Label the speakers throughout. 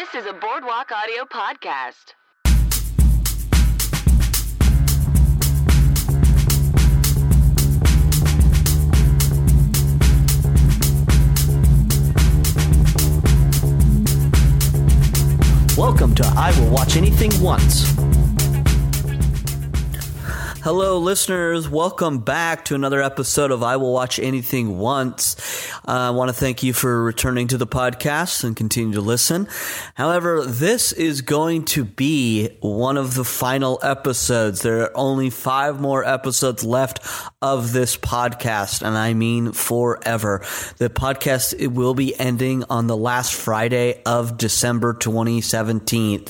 Speaker 1: This is a Boardwalk Audio podcast.
Speaker 2: Welcome to I Will Watch Anything Once. Hello, listeners. Welcome back to another episode of I Will Watch Anything Once. Uh, I want to thank you for returning to the podcast and continue to listen. However, this is going to be one of the final episodes. There are only five more episodes left of this podcast, and I mean forever. The podcast it will be ending on the last Friday of December 2017.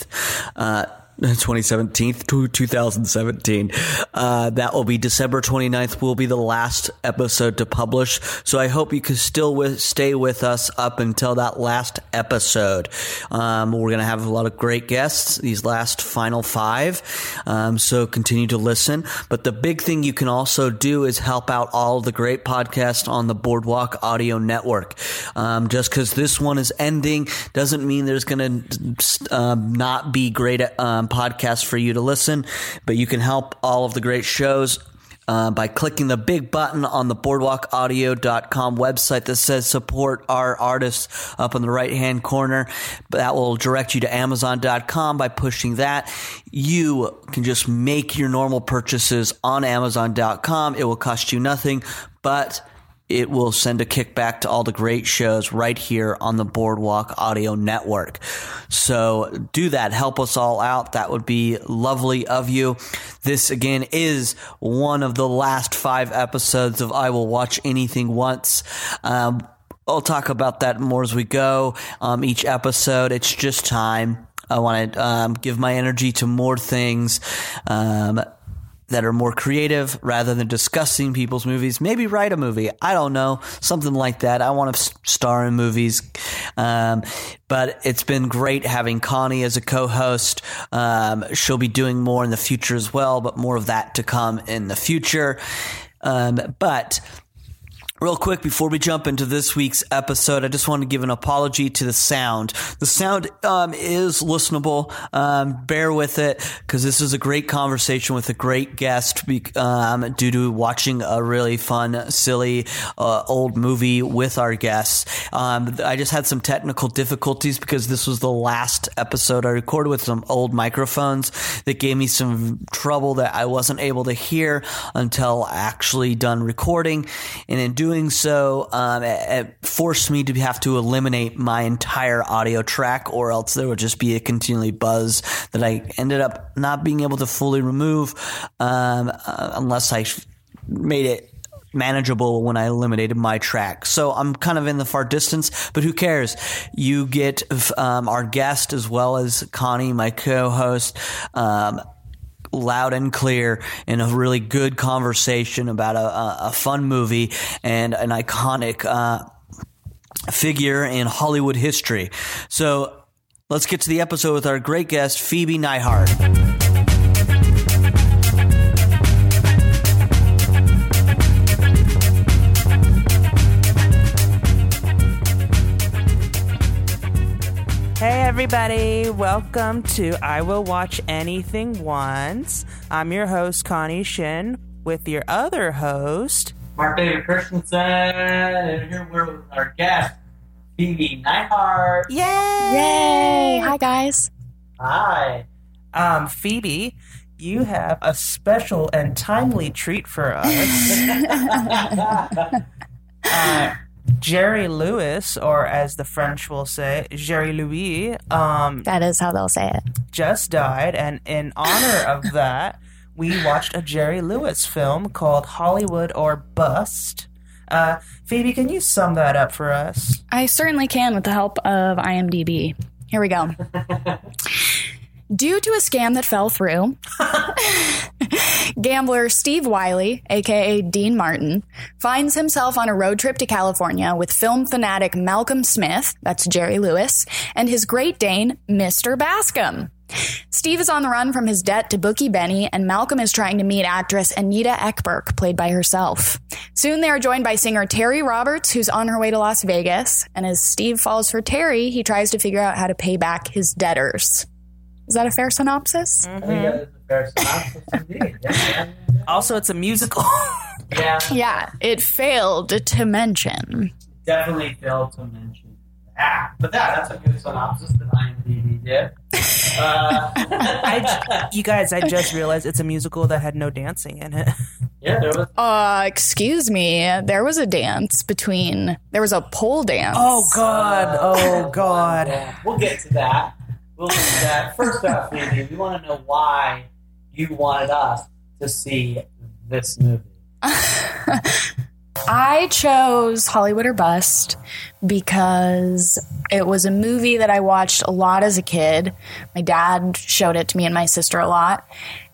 Speaker 2: Uh, 2017 to 2017. Uh, that will be December 29th will be the last episode to publish. So I hope you can still with, stay with us up until that last episode. Um, we're going to have a lot of great guests, these last final five. Um, so continue to listen. But the big thing you can also do is help out all the great podcasts on the Boardwalk Audio Network. Um, just because this one is ending doesn't mean there's going to um, not be great um, podcasts for you to listen, but you can help all of the great shows uh, by clicking the big button on the boardwalkaudio.com website that says support our artists up in the right hand corner. That will direct you to amazon.com by pushing that. You can just make your normal purchases on amazon.com. It will cost you nothing, but it will send a kickback to all the great shows right here on the Boardwalk Audio Network. So do that. Help us all out. That would be lovely of you. This again is one of the last five episodes of I Will Watch Anything Once. Um, I'll talk about that more as we go. Um, each episode, it's just time. I want to um, give my energy to more things. Um, that are more creative rather than discussing people's movies. Maybe write a movie. I don't know. Something like that. I want to star in movies. Um, but it's been great having Connie as a co-host. Um, she'll be doing more in the future as well, but more of that to come in the future. Um, but Real quick, before we jump into this week's episode, I just want to give an apology to the sound. The sound um, is listenable. Um, bear with it because this is a great conversation with a great guest um, due to watching a really fun, silly, uh, old movie with our guests. Um, I just had some technical difficulties because this was the last episode I recorded with some old microphones that gave me some trouble that I wasn't able to hear until actually done recording. And in doing doing so, um, it, it, forced me to have to eliminate my entire audio track, or else there would just be a continually buzz that I ended up not being able to fully remove um, uh, unless I made it manageable when I eliminated my track. So I'm kind of in the far distance, but who cares? You get um, our guest as well as Connie, my co-host. Um, loud and clear in a really good conversation about a, a fun movie and an iconic uh, figure in Hollywood history. So let's get to the episode with our great guest, Phoebe
Speaker 3: Neidhardt. Everybody. Welcome to I Will Watch Anything Once. I'm your host, Connie Shin, with your other host,
Speaker 4: Mark David Christensen. And here we're with our guest, Phoebe Neidhardt.
Speaker 3: Yay!
Speaker 5: Yay! Hi, guys.
Speaker 4: Hi.
Speaker 3: Um, Phoebe, you have a special and timely treat for us. uh, Jerry Lewis, or as the French will say, Jerry Louis, um,
Speaker 5: That is how they'll say it.
Speaker 3: just died, and in honor of that, we watched a Jerry Lewis film called Hollywood or Bust. Uh, Phoebe, can you sum that up for us?
Speaker 5: I certainly can with the help of IMDb. Here we go. Due to a scam that fell through, gambler Steve Wiley, aka Dean Martin, finds himself on a road trip to California with film fanatic Malcolm Smith, that's Jerry Lewis, and his Great Dane, Mr. Bascom. Steve is on the run from his debt to Bookie Benny, and Malcolm is trying to meet actress Anita Ekberg, played by herself. Soon they are joined by singer Terry Roberts, who's on her way to Las Vegas. And as Steve falls for Terry, he tries to figure out how to pay back his debtors. Is that a fair synopsis?
Speaker 4: I think that is a fair synopsis indeed. Yeah, yeah, yeah.
Speaker 3: Also, it's a musical.
Speaker 4: Yeah,
Speaker 5: Yeah, it failed to mention.
Speaker 4: definitely failed to mention that. But that, that's a good synopsis that IMDb did. Uh,
Speaker 3: I, you guys, I just realized it's a musical that had no dancing in it.
Speaker 4: yeah, there was.
Speaker 5: Uh, excuse me. There was a dance between. There was a pole dance.
Speaker 3: Oh God! Oh God!
Speaker 4: We'll get to that. We'll to that. First off, Andy, we want to know why you wanted us to see this movie.
Speaker 5: I chose Hollywood or Bust because it was a movie that I watched a lot as a kid. My dad showed it to me and my sister a lot.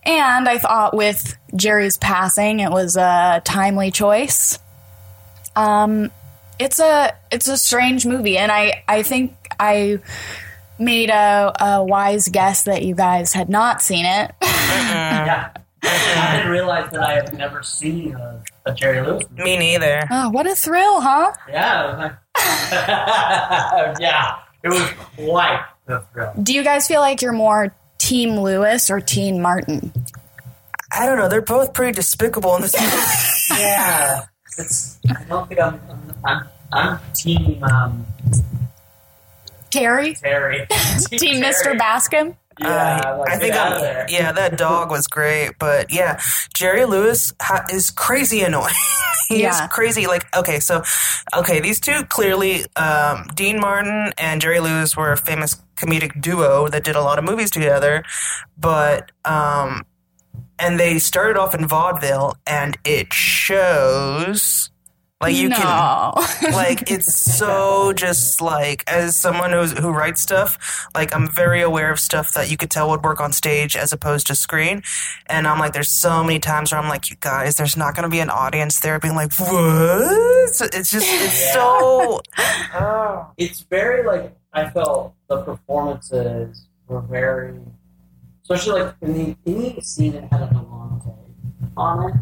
Speaker 5: And I thought with Jerry's passing, it was a timely choice. Um, it's a it's a strange movie, and I I think I made a, a wise guess that you guys had not seen it.
Speaker 4: Yeah. I didn't realize that I had never seen a, a Jerry Lewis movie.
Speaker 3: Me neither.
Speaker 5: oh, what a thrill, huh?
Speaker 4: Yeah, like, yeah, it was quite the thrill.
Speaker 5: Do you guys feel like you're more Team Lewis or Team Martin?
Speaker 3: I don't know. They're both pretty despicable in this movie.
Speaker 4: Yeah, it's. I don't think I'm. I'm. I'm, I'm team um,
Speaker 5: Terry?
Speaker 4: Terry.
Speaker 5: Team Mr.
Speaker 4: Terry.
Speaker 5: Bascom?
Speaker 4: Yeah,
Speaker 3: Uh,
Speaker 4: like,
Speaker 3: I think
Speaker 4: out
Speaker 3: I'm,
Speaker 4: of there.
Speaker 3: yeah, that dog was great, but yeah, Jerry Lewis ha- is crazy annoying. he
Speaker 5: Yeah.
Speaker 3: is crazy. Like, okay, so, okay, these two clearly, um, Dean Martin and Jerry Lewis were a famous comedic duo that did a lot of movies together, but, um, and they started off in vaudeville, and it shows. Like you can
Speaker 5: no.
Speaker 3: like it's so just like as someone who's who writes stuff like i'm very aware of stuff that you could tell would work on stage as opposed to screen and i'm like there's so many times where i'm like you guys there's not going to be an audience there being like what So it's just it's
Speaker 4: Yeah.
Speaker 3: so
Speaker 4: it's very like I felt the performances were very, especially like in the any scene that had like a long take on it.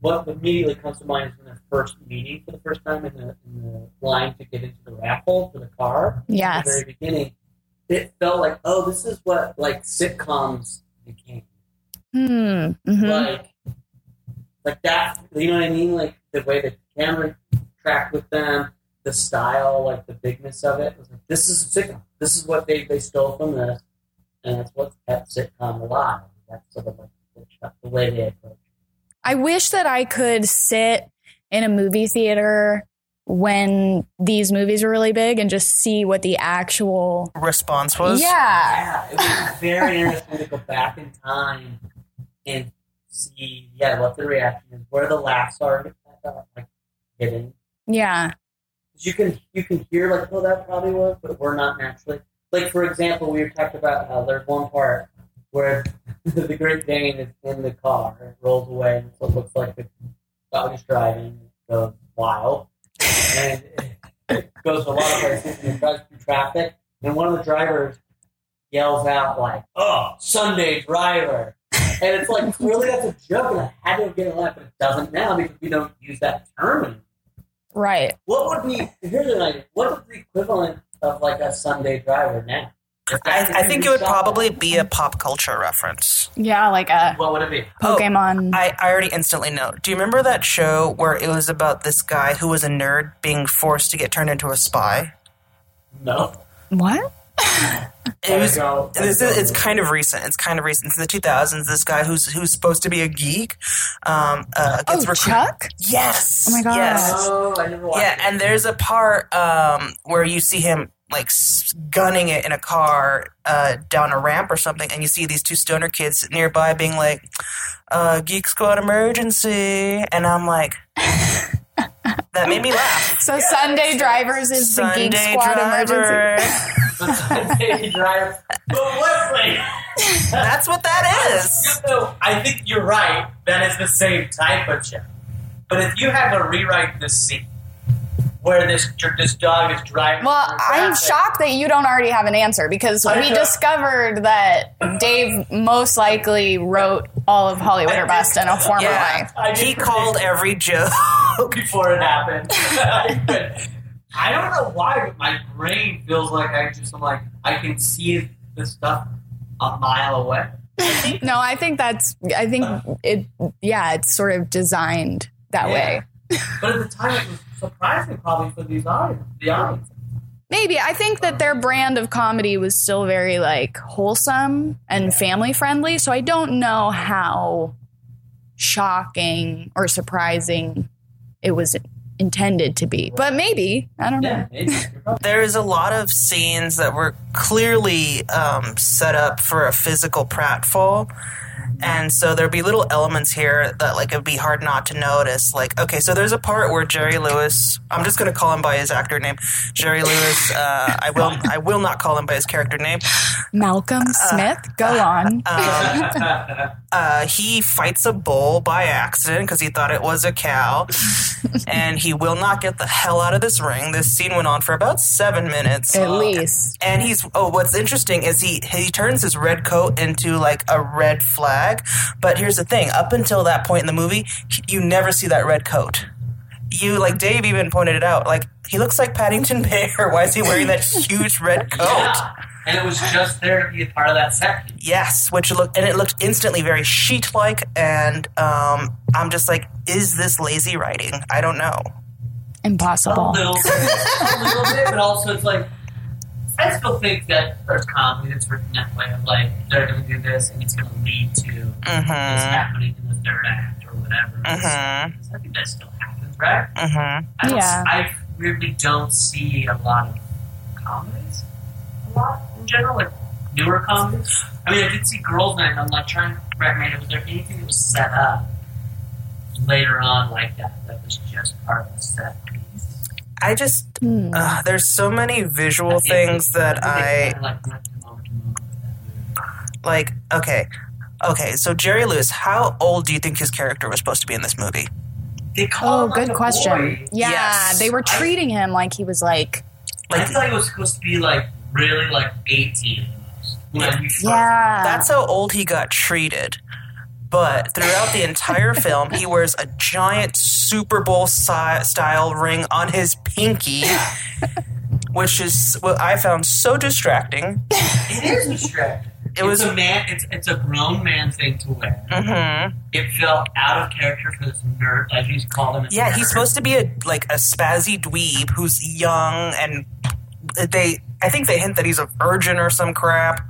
Speaker 4: What immediately comes to mind is when they're first meeting for the first time in the in the line to get into the raffle for the car.
Speaker 5: Yes.
Speaker 4: At the very beginning, it felt like oh, this is what like sitcoms became.
Speaker 5: Hmm. mhm.
Speaker 4: like like that you know what I mean? Like the way the camera tracked with them, the style, like the bigness of it was like this is a sitcom. This is what they, they stole from this and that's what kept sitcom alive. That's sort of like the, the way they approach. it.
Speaker 5: I wish that I could sit in a movie theater when these movies were really big and just see what the actual.
Speaker 3: response was
Speaker 5: Yeah.
Speaker 4: Yeah, it was very interesting to go back in time and see yeah what the reaction is, where the laughs are like hitting.
Speaker 5: Yeah.
Speaker 4: you can you can hear like oh that probably was, but we're not naturally. Like for example, we were talking about uh, there's one part where the Great Dane is in the car, it rolls away, and so it looks like the dog is driving, the wild, and it, it goes a lot of places and it drives through traffic, and one of the drivers yells out like, "Oh, Sunday driver." And it's like, really, that's a joke, and I had to get a laugh, but it doesn't now because we don't use that term anymore.
Speaker 5: Right.
Speaker 4: What would be here's an idea. What would the equivalent of like a Sunday driver now? If that could
Speaker 3: I, I think it would probably be a pop culture reference.
Speaker 5: Yeah, like a
Speaker 4: What would it be?
Speaker 3: Oh,
Speaker 5: Pokemon.
Speaker 3: I, I already instantly know. Do you remember that show where it was about this guy who was a nerd being forced to get turned into a spy?
Speaker 4: No.
Speaker 5: what?
Speaker 3: It was,
Speaker 4: go-
Speaker 3: this is, it's kind of recent. It's kind of recent. It's in the 2000s. This guy who's who's supposed to be a geek um, uh,
Speaker 5: Oh,
Speaker 3: recruited.
Speaker 5: Chuck?
Speaker 3: Yes.
Speaker 5: Oh my god.
Speaker 3: Yes.
Speaker 4: Oh, I never watched
Speaker 3: Yeah,
Speaker 4: it.
Speaker 3: and there's a part um, where you see him like gunning it in a car uh, down a ramp or something, and you see these two stoner kids nearby being like, uh, "Geek Squad emergency," and I'm like, that made me laugh.
Speaker 5: So Sunday Drivers is the
Speaker 3: Sunday
Speaker 5: Geek Squad
Speaker 3: driver.
Speaker 5: emergency.
Speaker 4: The Sunday driver. But Wesley,
Speaker 3: That's what that is.
Speaker 4: you know, I think you're right. That is the same type of show. But if you had to rewrite this scene, where this this dog is driving.
Speaker 5: Well, I'm shocked that you don't already have an answer because
Speaker 4: I
Speaker 5: we
Speaker 4: know.
Speaker 5: discovered that Dave most likely wrote all of Hollywood or Bust in a former
Speaker 3: Yeah.
Speaker 5: life.
Speaker 3: He called every joke.
Speaker 4: before it happened. I don't know why, but my brain feels like I just I'm like I can see the stuff a mile away.
Speaker 5: No, I think that's. I think uh. it. Yeah, it's sort of designed that
Speaker 4: Yeah.
Speaker 5: way.
Speaker 4: But at the time, it was surprising probably for these audience, the audience.
Speaker 5: Maybe I think that their brand of comedy was still very like wholesome and family friendly. So I don't know how shocking or surprising it was intended to be, but maybe I don't know.
Speaker 4: Yeah, maybe. You're probably-
Speaker 3: There's a lot of scenes that were clearly um, set up for a physical pratfall. And so there'd be little elements here that like it'd be hard not to notice. Like, okay, so there's a part where Jerry Lewis, I'm just gonna call him by his actor name, Jerry Lewis. Uh, I will, I will not call him by his character name.
Speaker 5: Malcolm Smith, go on.
Speaker 3: Uh, he fights a bull by accident because he thought it was a cow, and he will not get the hell out of this ring. This scene went on for about seven minutes.
Speaker 5: At least.
Speaker 3: And he's oh, what's interesting is he he turns his red coat into like a red flag. But here's the thing: up until that point in the movie, you never see that red coat. You like Dave even pointed it out. Like he looks like Paddington Bear. Why is he wearing that huge red coat?
Speaker 4: Yeah. And it was just there to be a part of that section.
Speaker 3: Yes, which looked and it looked instantly very sheet-like, and um, I'm just like, is this lazy writing? I don't know.
Speaker 4: A
Speaker 5: Impossible.
Speaker 4: little bit, a little bit, but also it's like I still think that there's comedy that's written that way of like they're going to do this and it's going to lead to this
Speaker 3: Mm-hmm.
Speaker 4: happening in the third act or whatever.
Speaker 3: Mhm.
Speaker 4: I think that still happens, right?
Speaker 3: Mm-hmm.
Speaker 4: I don't,
Speaker 5: Yeah.
Speaker 4: I really don't see a lot of comedies, a lot in general, like newer comedies. I mean, I did see Girls Night. and I'm like trying to recommend. Was there anything that was set up later on like that that was just part of the set piece?
Speaker 3: I just uh, there's so many visual things that I
Speaker 4: think they kinda, like went to moment to moment with that movie.
Speaker 3: like. Okay, okay. So Jerry Lewis, how old do you think his character was supposed to be in this movie?
Speaker 4: They call
Speaker 5: Oh,
Speaker 4: him like
Speaker 5: good
Speaker 4: a
Speaker 5: question.
Speaker 4: boy.
Speaker 5: Yeah,
Speaker 3: Yes.
Speaker 5: they were treating him like he was like,
Speaker 4: I thought he was supposed to be like really like 18. When
Speaker 5: yeah.
Speaker 3: that's how old he got treated. But throughout the entire film, he wears a giant Super Bowl si- style ring on his pinky, which is what I found so distracting.
Speaker 4: It is distracting.
Speaker 3: It
Speaker 4: it's
Speaker 3: was-
Speaker 4: a man. It's it's a grown man thing to wear.
Speaker 3: Mm-hmm.
Speaker 4: It felt out of character for this nerd, as you call him.
Speaker 3: Yeah, he's supposed to be a like a spazzy dweeb who's young and they I think they hint that he's a virgin or some crap.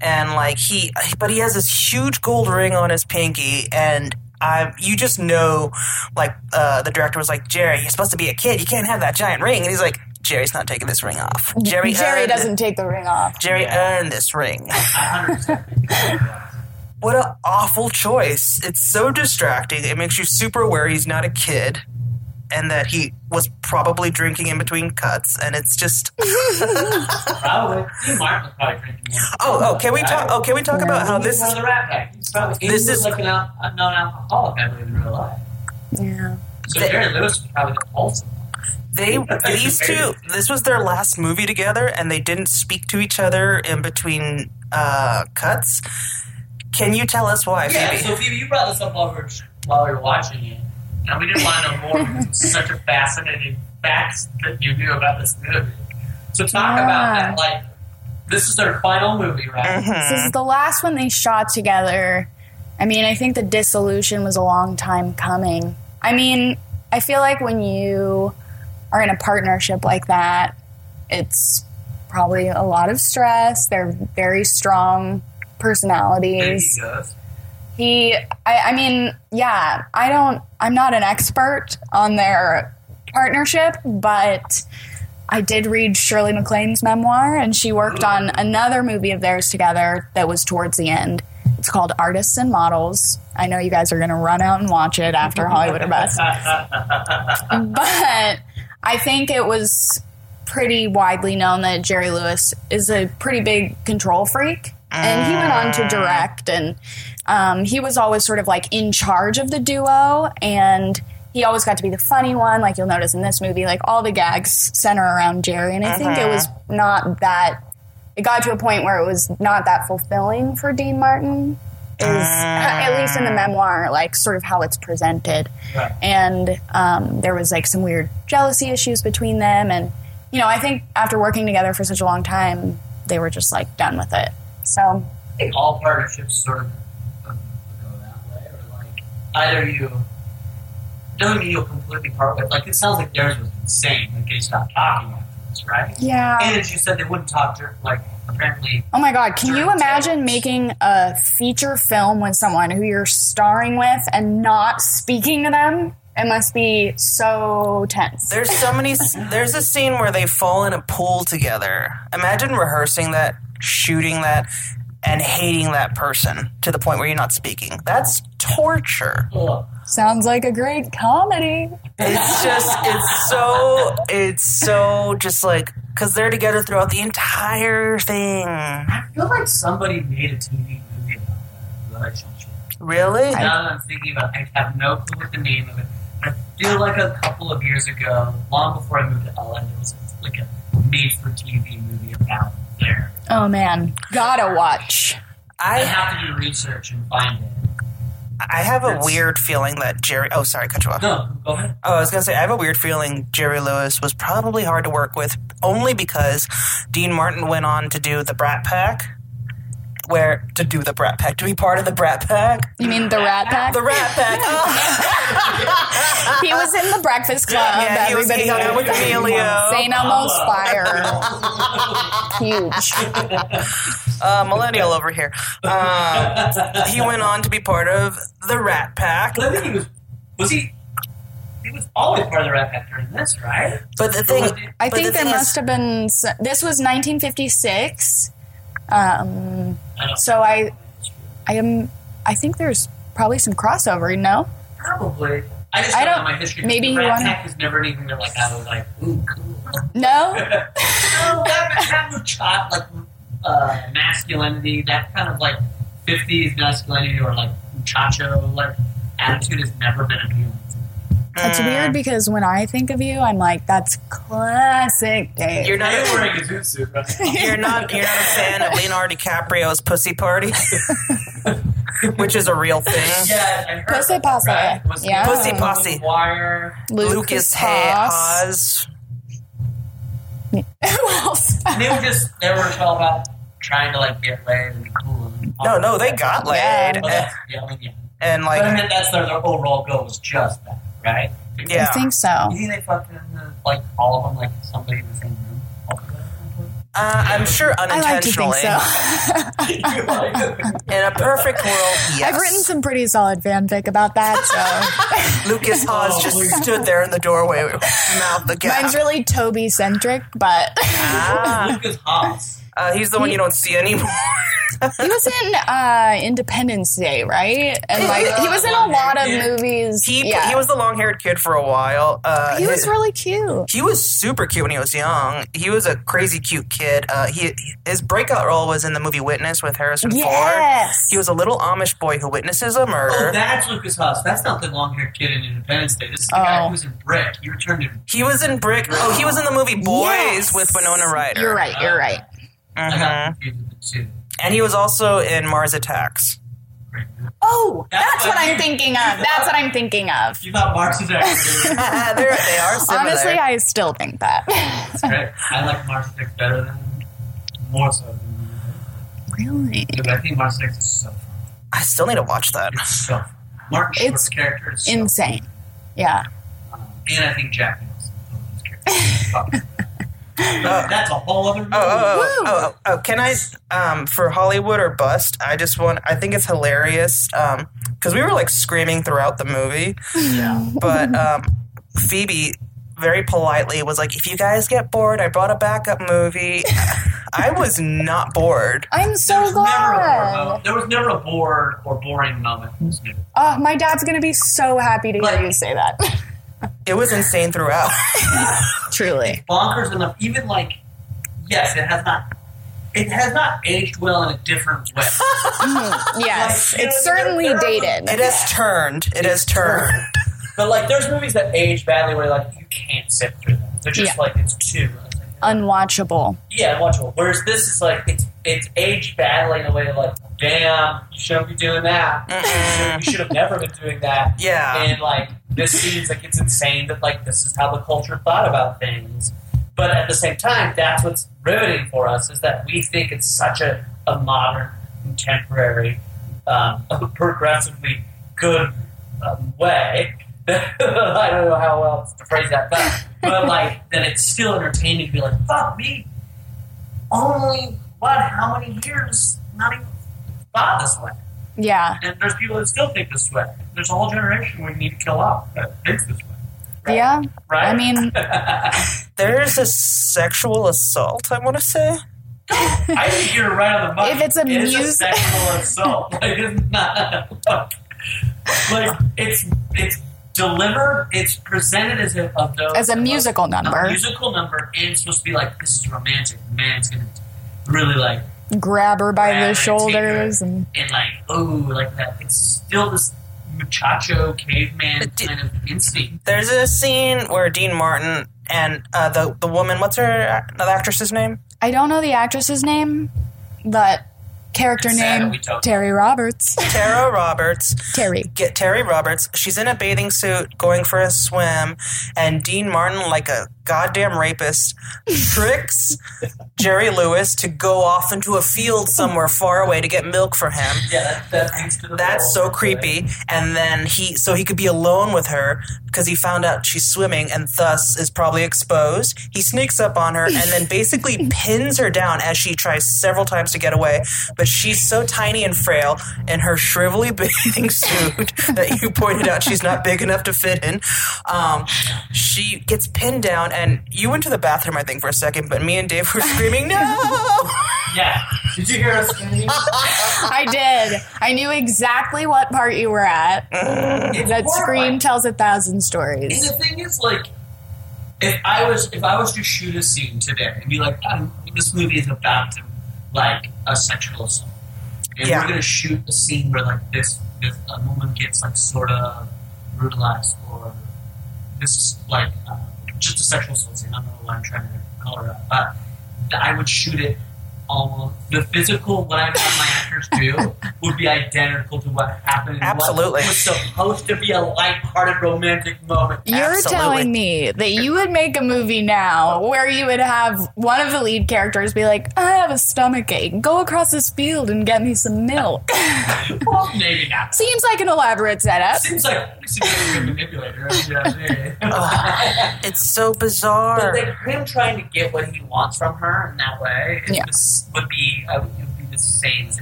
Speaker 3: And like he but he has this huge gold ring on his pinky and I, you just know, like uh, the director was like, Jerry, you're supposed to be a kid. You can't have that giant ring. And he's like, Jerry's not taking this ring off. Jerry,
Speaker 5: Jerry
Speaker 3: earned-
Speaker 5: doesn't take the ring off.
Speaker 3: Jerry
Speaker 4: Yeah.
Speaker 3: earned this ring.
Speaker 4: I hundred percent think he was.
Speaker 3: What an awful choice. It's so distracting. It makes you super aware he's not a kid and that he was probably drinking in between cuts. And it's just.
Speaker 4: Probably. Steve was probably drinking.
Speaker 3: Oh, oh, can we talk? Oh, can we talk about how this
Speaker 4: one
Speaker 3: is?
Speaker 4: the Rat Pack. He's probably he
Speaker 3: This is-
Speaker 4: like an al- a known alcoholic, I believe, in real life.
Speaker 5: Yeah.
Speaker 4: So
Speaker 3: They-
Speaker 4: Jerry Lewis was probably the wholesome. one.
Speaker 3: They these two. This was their last movie together, and they didn't speak to each other in between uh, cuts. Can you tell us why,
Speaker 4: Yeah,
Speaker 3: Phoebe?
Speaker 4: so Phoebe, you brought this up while we were, while we were watching it. And we didn't want to know more such a fascinating facts that you knew about this movie. So talk
Speaker 5: Yeah.
Speaker 4: about that. Like, this is their final movie, right?
Speaker 5: This
Speaker 3: Mhm.
Speaker 5: is the last one they shot together. I mean, I think the dissolution was a long time coming. I mean, I feel like when you are in a partnership like that, it's probably a lot of stress. They're very strong personalities.
Speaker 4: He
Speaker 5: I, I mean, yeah, I don't, I'm not an expert on their partnership, but I did read Shirley MacLaine's memoir, and she worked on another movie of theirs together that was towards the end. It's called Artists and Models. I know you guys are going to run out and watch it after Hollywood or Bust. but I think it was pretty widely known that Jerry Lewis is a pretty big control freak. And he went on to direct, and um, he was always sort of like in charge of the duo. And he always got to be the funny one. Like you'll notice in this movie, like all the gags center around Jerry, and I think it was not that. It got to a point where it was not that fulfilling for Dean Martin. Is at least in the memoir, like sort of how it's presented,
Speaker 4: Right.
Speaker 5: and um, there was like some weird jealousy issues between them, and you know I think after working together for such a long time, they were just like done with it. So
Speaker 4: I think all partnerships sort of go that way, or like either you doesn't mean you'll completely part with. Like it sounds like theirs was insane. Like they stopped talking afterwards, right?
Speaker 5: yeah,
Speaker 4: And as you said, they wouldn't talk to like apparently.
Speaker 5: Oh my god, can you imagine
Speaker 4: takes.
Speaker 5: making a feature film with someone who you're starring with and not speaking to them? It must be so tense.
Speaker 3: There's so many. There's a scene where they fall in a pool together. Imagine rehearsing that, shooting that, and hating that person to the point where you're not speaking. That's torture.
Speaker 5: Sounds like a great comedy.
Speaker 3: It's just. It's so. It's so just like because they're together throughout the entire thing.
Speaker 4: I feel like somebody made a TV movie about that relationship.
Speaker 3: Really?
Speaker 4: now that I'm thinking about it, I have no clue what the name of it. I feel like a couple of years ago, long before I moved to LA, there was like a made for TV movie about there.
Speaker 5: Oh man, gotta watch.
Speaker 4: I
Speaker 3: I
Speaker 4: have to do research and find it.
Speaker 3: I have a
Speaker 4: That's-
Speaker 3: weird feeling that Jerry. Oh, sorry, cut you off.
Speaker 4: No, go ahead.
Speaker 3: Oh, I was gonna say I have a weird feeling Jerry Lewis was probably hard to work with, only because Dean Martin went on to do the Brat Pack, where to do the Brat Pack to be part of the Brat Pack,
Speaker 5: You mean the Rat Pack?
Speaker 3: the Rat Pack. Oh,
Speaker 5: he was in the Breakfast Club.
Speaker 3: yeah, he was
Speaker 5: Everybody
Speaker 3: out with
Speaker 5: knows.
Speaker 3: Emilio.
Speaker 5: St. Elmo's Fire. Huge.
Speaker 3: Uh, millennial over here. Uh, he went on to be part of the Rat Pack,
Speaker 4: But I think he was. Was he? He was always part of the Rat Pack during this, right?
Speaker 3: but the thing,
Speaker 5: I think
Speaker 3: the
Speaker 5: there
Speaker 3: thing is-
Speaker 5: must have been. This was 1956. Um,
Speaker 4: I
Speaker 5: so I, I am. I think there's probably some crossover. You know?
Speaker 4: Probably. I just
Speaker 5: I
Speaker 4: don't my history.
Speaker 5: maybe he
Speaker 4: Rat
Speaker 5: won-
Speaker 4: was never anything that like I was like, ooh, cool.
Speaker 5: No.
Speaker 4: no, that kind of chop like uh, masculinity, that kind of like '50s masculinity or like muchacho like attitude has never been appealing.
Speaker 5: It's weird uh. because when I think of you, I'm like, that's classic Dave.
Speaker 3: You're not.
Speaker 4: Wearing a zoot suit.
Speaker 3: You're not. You're not a fan of Leonardo DiCaprio's Pussy Party, which is a real thing.
Speaker 4: Yeah,
Speaker 5: Pussy
Speaker 4: about
Speaker 5: Posse.
Speaker 4: right? Was
Speaker 5: Yeah.
Speaker 3: Pussy Posse.
Speaker 4: Wire.
Speaker 3: Lukas Haas.
Speaker 5: Who else?
Speaker 4: They were just they were all about trying to like get laid and be cool. And
Speaker 3: No, no, they got laid,
Speaker 5: Yeah.
Speaker 4: Well, that's- yeah, I mean, yeah.
Speaker 3: and
Speaker 4: But I
Speaker 3: like
Speaker 4: mean, that's their, their overall goal was just that, right?
Speaker 3: Yeah.
Speaker 5: I think so.
Speaker 4: You think they fucking uh, like all of them like somebody in the same room? All of them?
Speaker 3: uh, I'm sure unintentionally.
Speaker 5: I like to think so.
Speaker 3: In a perfect world, yes.
Speaker 5: I've written some pretty solid fanfic about that, so
Speaker 3: Lukas Haas just stood there in the doorway, mouth the gap.
Speaker 5: mine's really Tobey centric, but
Speaker 3: ah,
Speaker 4: Lukas Haas.
Speaker 3: Uh, he's the one you don't see anymore.
Speaker 5: he was in uh, Independence Day, right? And like he was in a lot of
Speaker 4: Yeah.
Speaker 5: movies.
Speaker 3: He
Speaker 5: yeah.
Speaker 3: he was the long haired kid for a while. Uh,
Speaker 5: he was
Speaker 3: his-
Speaker 5: really cute.
Speaker 3: he was super cute when he was young. He was a crazy cute kid. Uh, he his breakout role was in the movie Witness with Harrison Ford.
Speaker 5: Yes.
Speaker 3: He was a little Amish boy who witnesses a
Speaker 4: Oh, that's Lukas Haas. That's not the long-haired kid in Independence Day. This is the guy
Speaker 5: Oh.
Speaker 4: who was in Brick. He returned to.
Speaker 3: he was in Brick. Oh, he was in the movie Boys
Speaker 5: Yes.
Speaker 3: with Winona Ryder.
Speaker 5: You're right. You're right.
Speaker 4: I got confused with the two.
Speaker 3: And he was also in Mars Attacks.
Speaker 5: Oh,
Speaker 4: That's
Speaker 5: that's what
Speaker 4: what
Speaker 5: I'm thinking of. That's what I'm thinking of.
Speaker 4: You thought Mars Attacks?
Speaker 3: They're- they are similar.
Speaker 5: Honestly, I still think that.
Speaker 4: That's great. I like Mars Attacks better than more so.
Speaker 5: Really?
Speaker 4: but I think Mars Attacks is so fun.
Speaker 3: I still need to watch that.
Speaker 4: It's so fun. Martin Short's
Speaker 5: It's
Speaker 4: character is so
Speaker 5: Insane. Yeah.
Speaker 4: Um, and I think Jack Nicholson. his character is That's a whole other movie.
Speaker 3: Oh, oh,
Speaker 5: Woo.
Speaker 3: oh, oh, oh, can I, um, for Hollywood or Bust, I just want, I think it's hilarious, um, because we were like screaming throughout the movie,
Speaker 4: Yeah.
Speaker 3: but, um, Phoebe very politely was like, if you guys get bored, I brought a backup movie. I was not bored.
Speaker 5: I'm
Speaker 4: There
Speaker 5: so
Speaker 4: was, never a bored
Speaker 5: glad.
Speaker 4: there was never a bored or boring moment in this movie.
Speaker 5: Oh, my dad's gonna be so happy to hear
Speaker 4: Like-
Speaker 5: you say that.
Speaker 3: It was insane throughout.
Speaker 5: Truly.
Speaker 4: bonkers enough. Even like, yes, it has not. It has not aged well in a different way. Mm-hmm.
Speaker 5: Yes,
Speaker 4: Like,
Speaker 5: it's
Speaker 4: know,
Speaker 5: certainly
Speaker 4: there- there are-
Speaker 5: dated.
Speaker 3: It has turned. It has turned.
Speaker 4: But like, there's movies that age badly where like you can't sit through them. They're just
Speaker 5: Yeah.
Speaker 4: like it's too. it's like,
Speaker 5: Unwatchable.
Speaker 4: yeah, watchable. Whereas this is like it's it's aged badly in a way that like, damn, you shouldn't be doing that. You should have never been doing that.
Speaker 3: Yeah.
Speaker 4: And like this seems like it's insane that like this is how the culture thought about things. But at the same time, that's what's riveting for us is that we think it's such a, a modern, contemporary, um, progressively good um, way. I don't know how else to phrase that, but, but like that it's still entertaining to be like, fuck me. Only what? How many years? Not even thought this way.
Speaker 5: Yeah.
Speaker 4: And there's people that still think this way. There's a whole generation we need to kill off that thinks this way. Right?
Speaker 5: Yeah.
Speaker 4: Right?
Speaker 5: I mean,
Speaker 3: There's a sexual assault, I want to say.
Speaker 4: I think you're right on the money.
Speaker 5: If it's a
Speaker 4: It is
Speaker 5: mus-
Speaker 4: sexual assault. Like it's not. like it's it's delivered. It's presented as a of those
Speaker 5: As a musical number.
Speaker 4: A musical number, and it's supposed to be like this is romantic. The man's gonna really like
Speaker 5: grab her by
Speaker 4: grab
Speaker 5: the
Speaker 4: her, take
Speaker 5: shoulders
Speaker 4: her,
Speaker 5: and
Speaker 4: and like oh like that. It's still this macho caveman
Speaker 3: But di-
Speaker 4: kind of instinct.
Speaker 3: There's a scene where Dean Martin and uh, the the woman, what's her the actress's name?
Speaker 5: I don't know the actress's name, but character
Speaker 4: It's
Speaker 5: name. Terry Roberts.
Speaker 3: Tara Roberts.
Speaker 5: Terry.
Speaker 3: Get Terry Roberts. She's in a bathing suit going for a swim, and Dean Martin, like a goddamn rapist, tricks Jerry Lewis to go off into a field somewhere far away to get milk for him.
Speaker 4: Yeah, that, that to the
Speaker 3: That's so creepy. And then he, so he could be alone with her because he found out she's swimming and thus is probably exposed. He sneaks up on her and then basically pins her down as she tries several times to get away. But she's so tiny and frail in her shrivelly bathing suit that you pointed out she's not big enough to fit in. Um, she gets pinned down and you went to the bathroom, I think, for a second, but me and Dave were screaming, no!
Speaker 4: Yeah. Did you hear us screaming?
Speaker 5: I did. I knew exactly what part you were at.
Speaker 4: It's
Speaker 5: That
Speaker 4: horrifying.
Speaker 5: scream tells a thousand
Speaker 4: And
Speaker 5: stories.
Speaker 4: the thing is, like, if I was if I was to shoot a scene today and be like, this movie is about to like a sexual assault, and
Speaker 3: Yeah.
Speaker 4: we're gonna shoot a scene where like this this a woman gets like sort of brutalized or this is like uh, just a sexual assault scene. I don't know why I'm trying to call her out, but I would shoot it. Almost the physical, what I have my actors do would be identical to what happened. in
Speaker 3: Absolutely.
Speaker 4: What was supposed to be a light-hearted romantic moment.
Speaker 5: You're
Speaker 3: Absolutely.
Speaker 5: telling me that you would make a movie now where you would have one of the lead characters be like, I have a stomach ache. Go across this field and get me some milk.
Speaker 4: Well, maybe not.
Speaker 5: Seems like an elaborate setup.
Speaker 4: Seems like seems like a good manipulator. You know what I mean?
Speaker 3: It's so
Speaker 4: But
Speaker 3: bizarre.
Speaker 4: like him trying to get what he wants from her in that way is
Speaker 5: Yeah.
Speaker 4: This would be I would, it would be the same. as-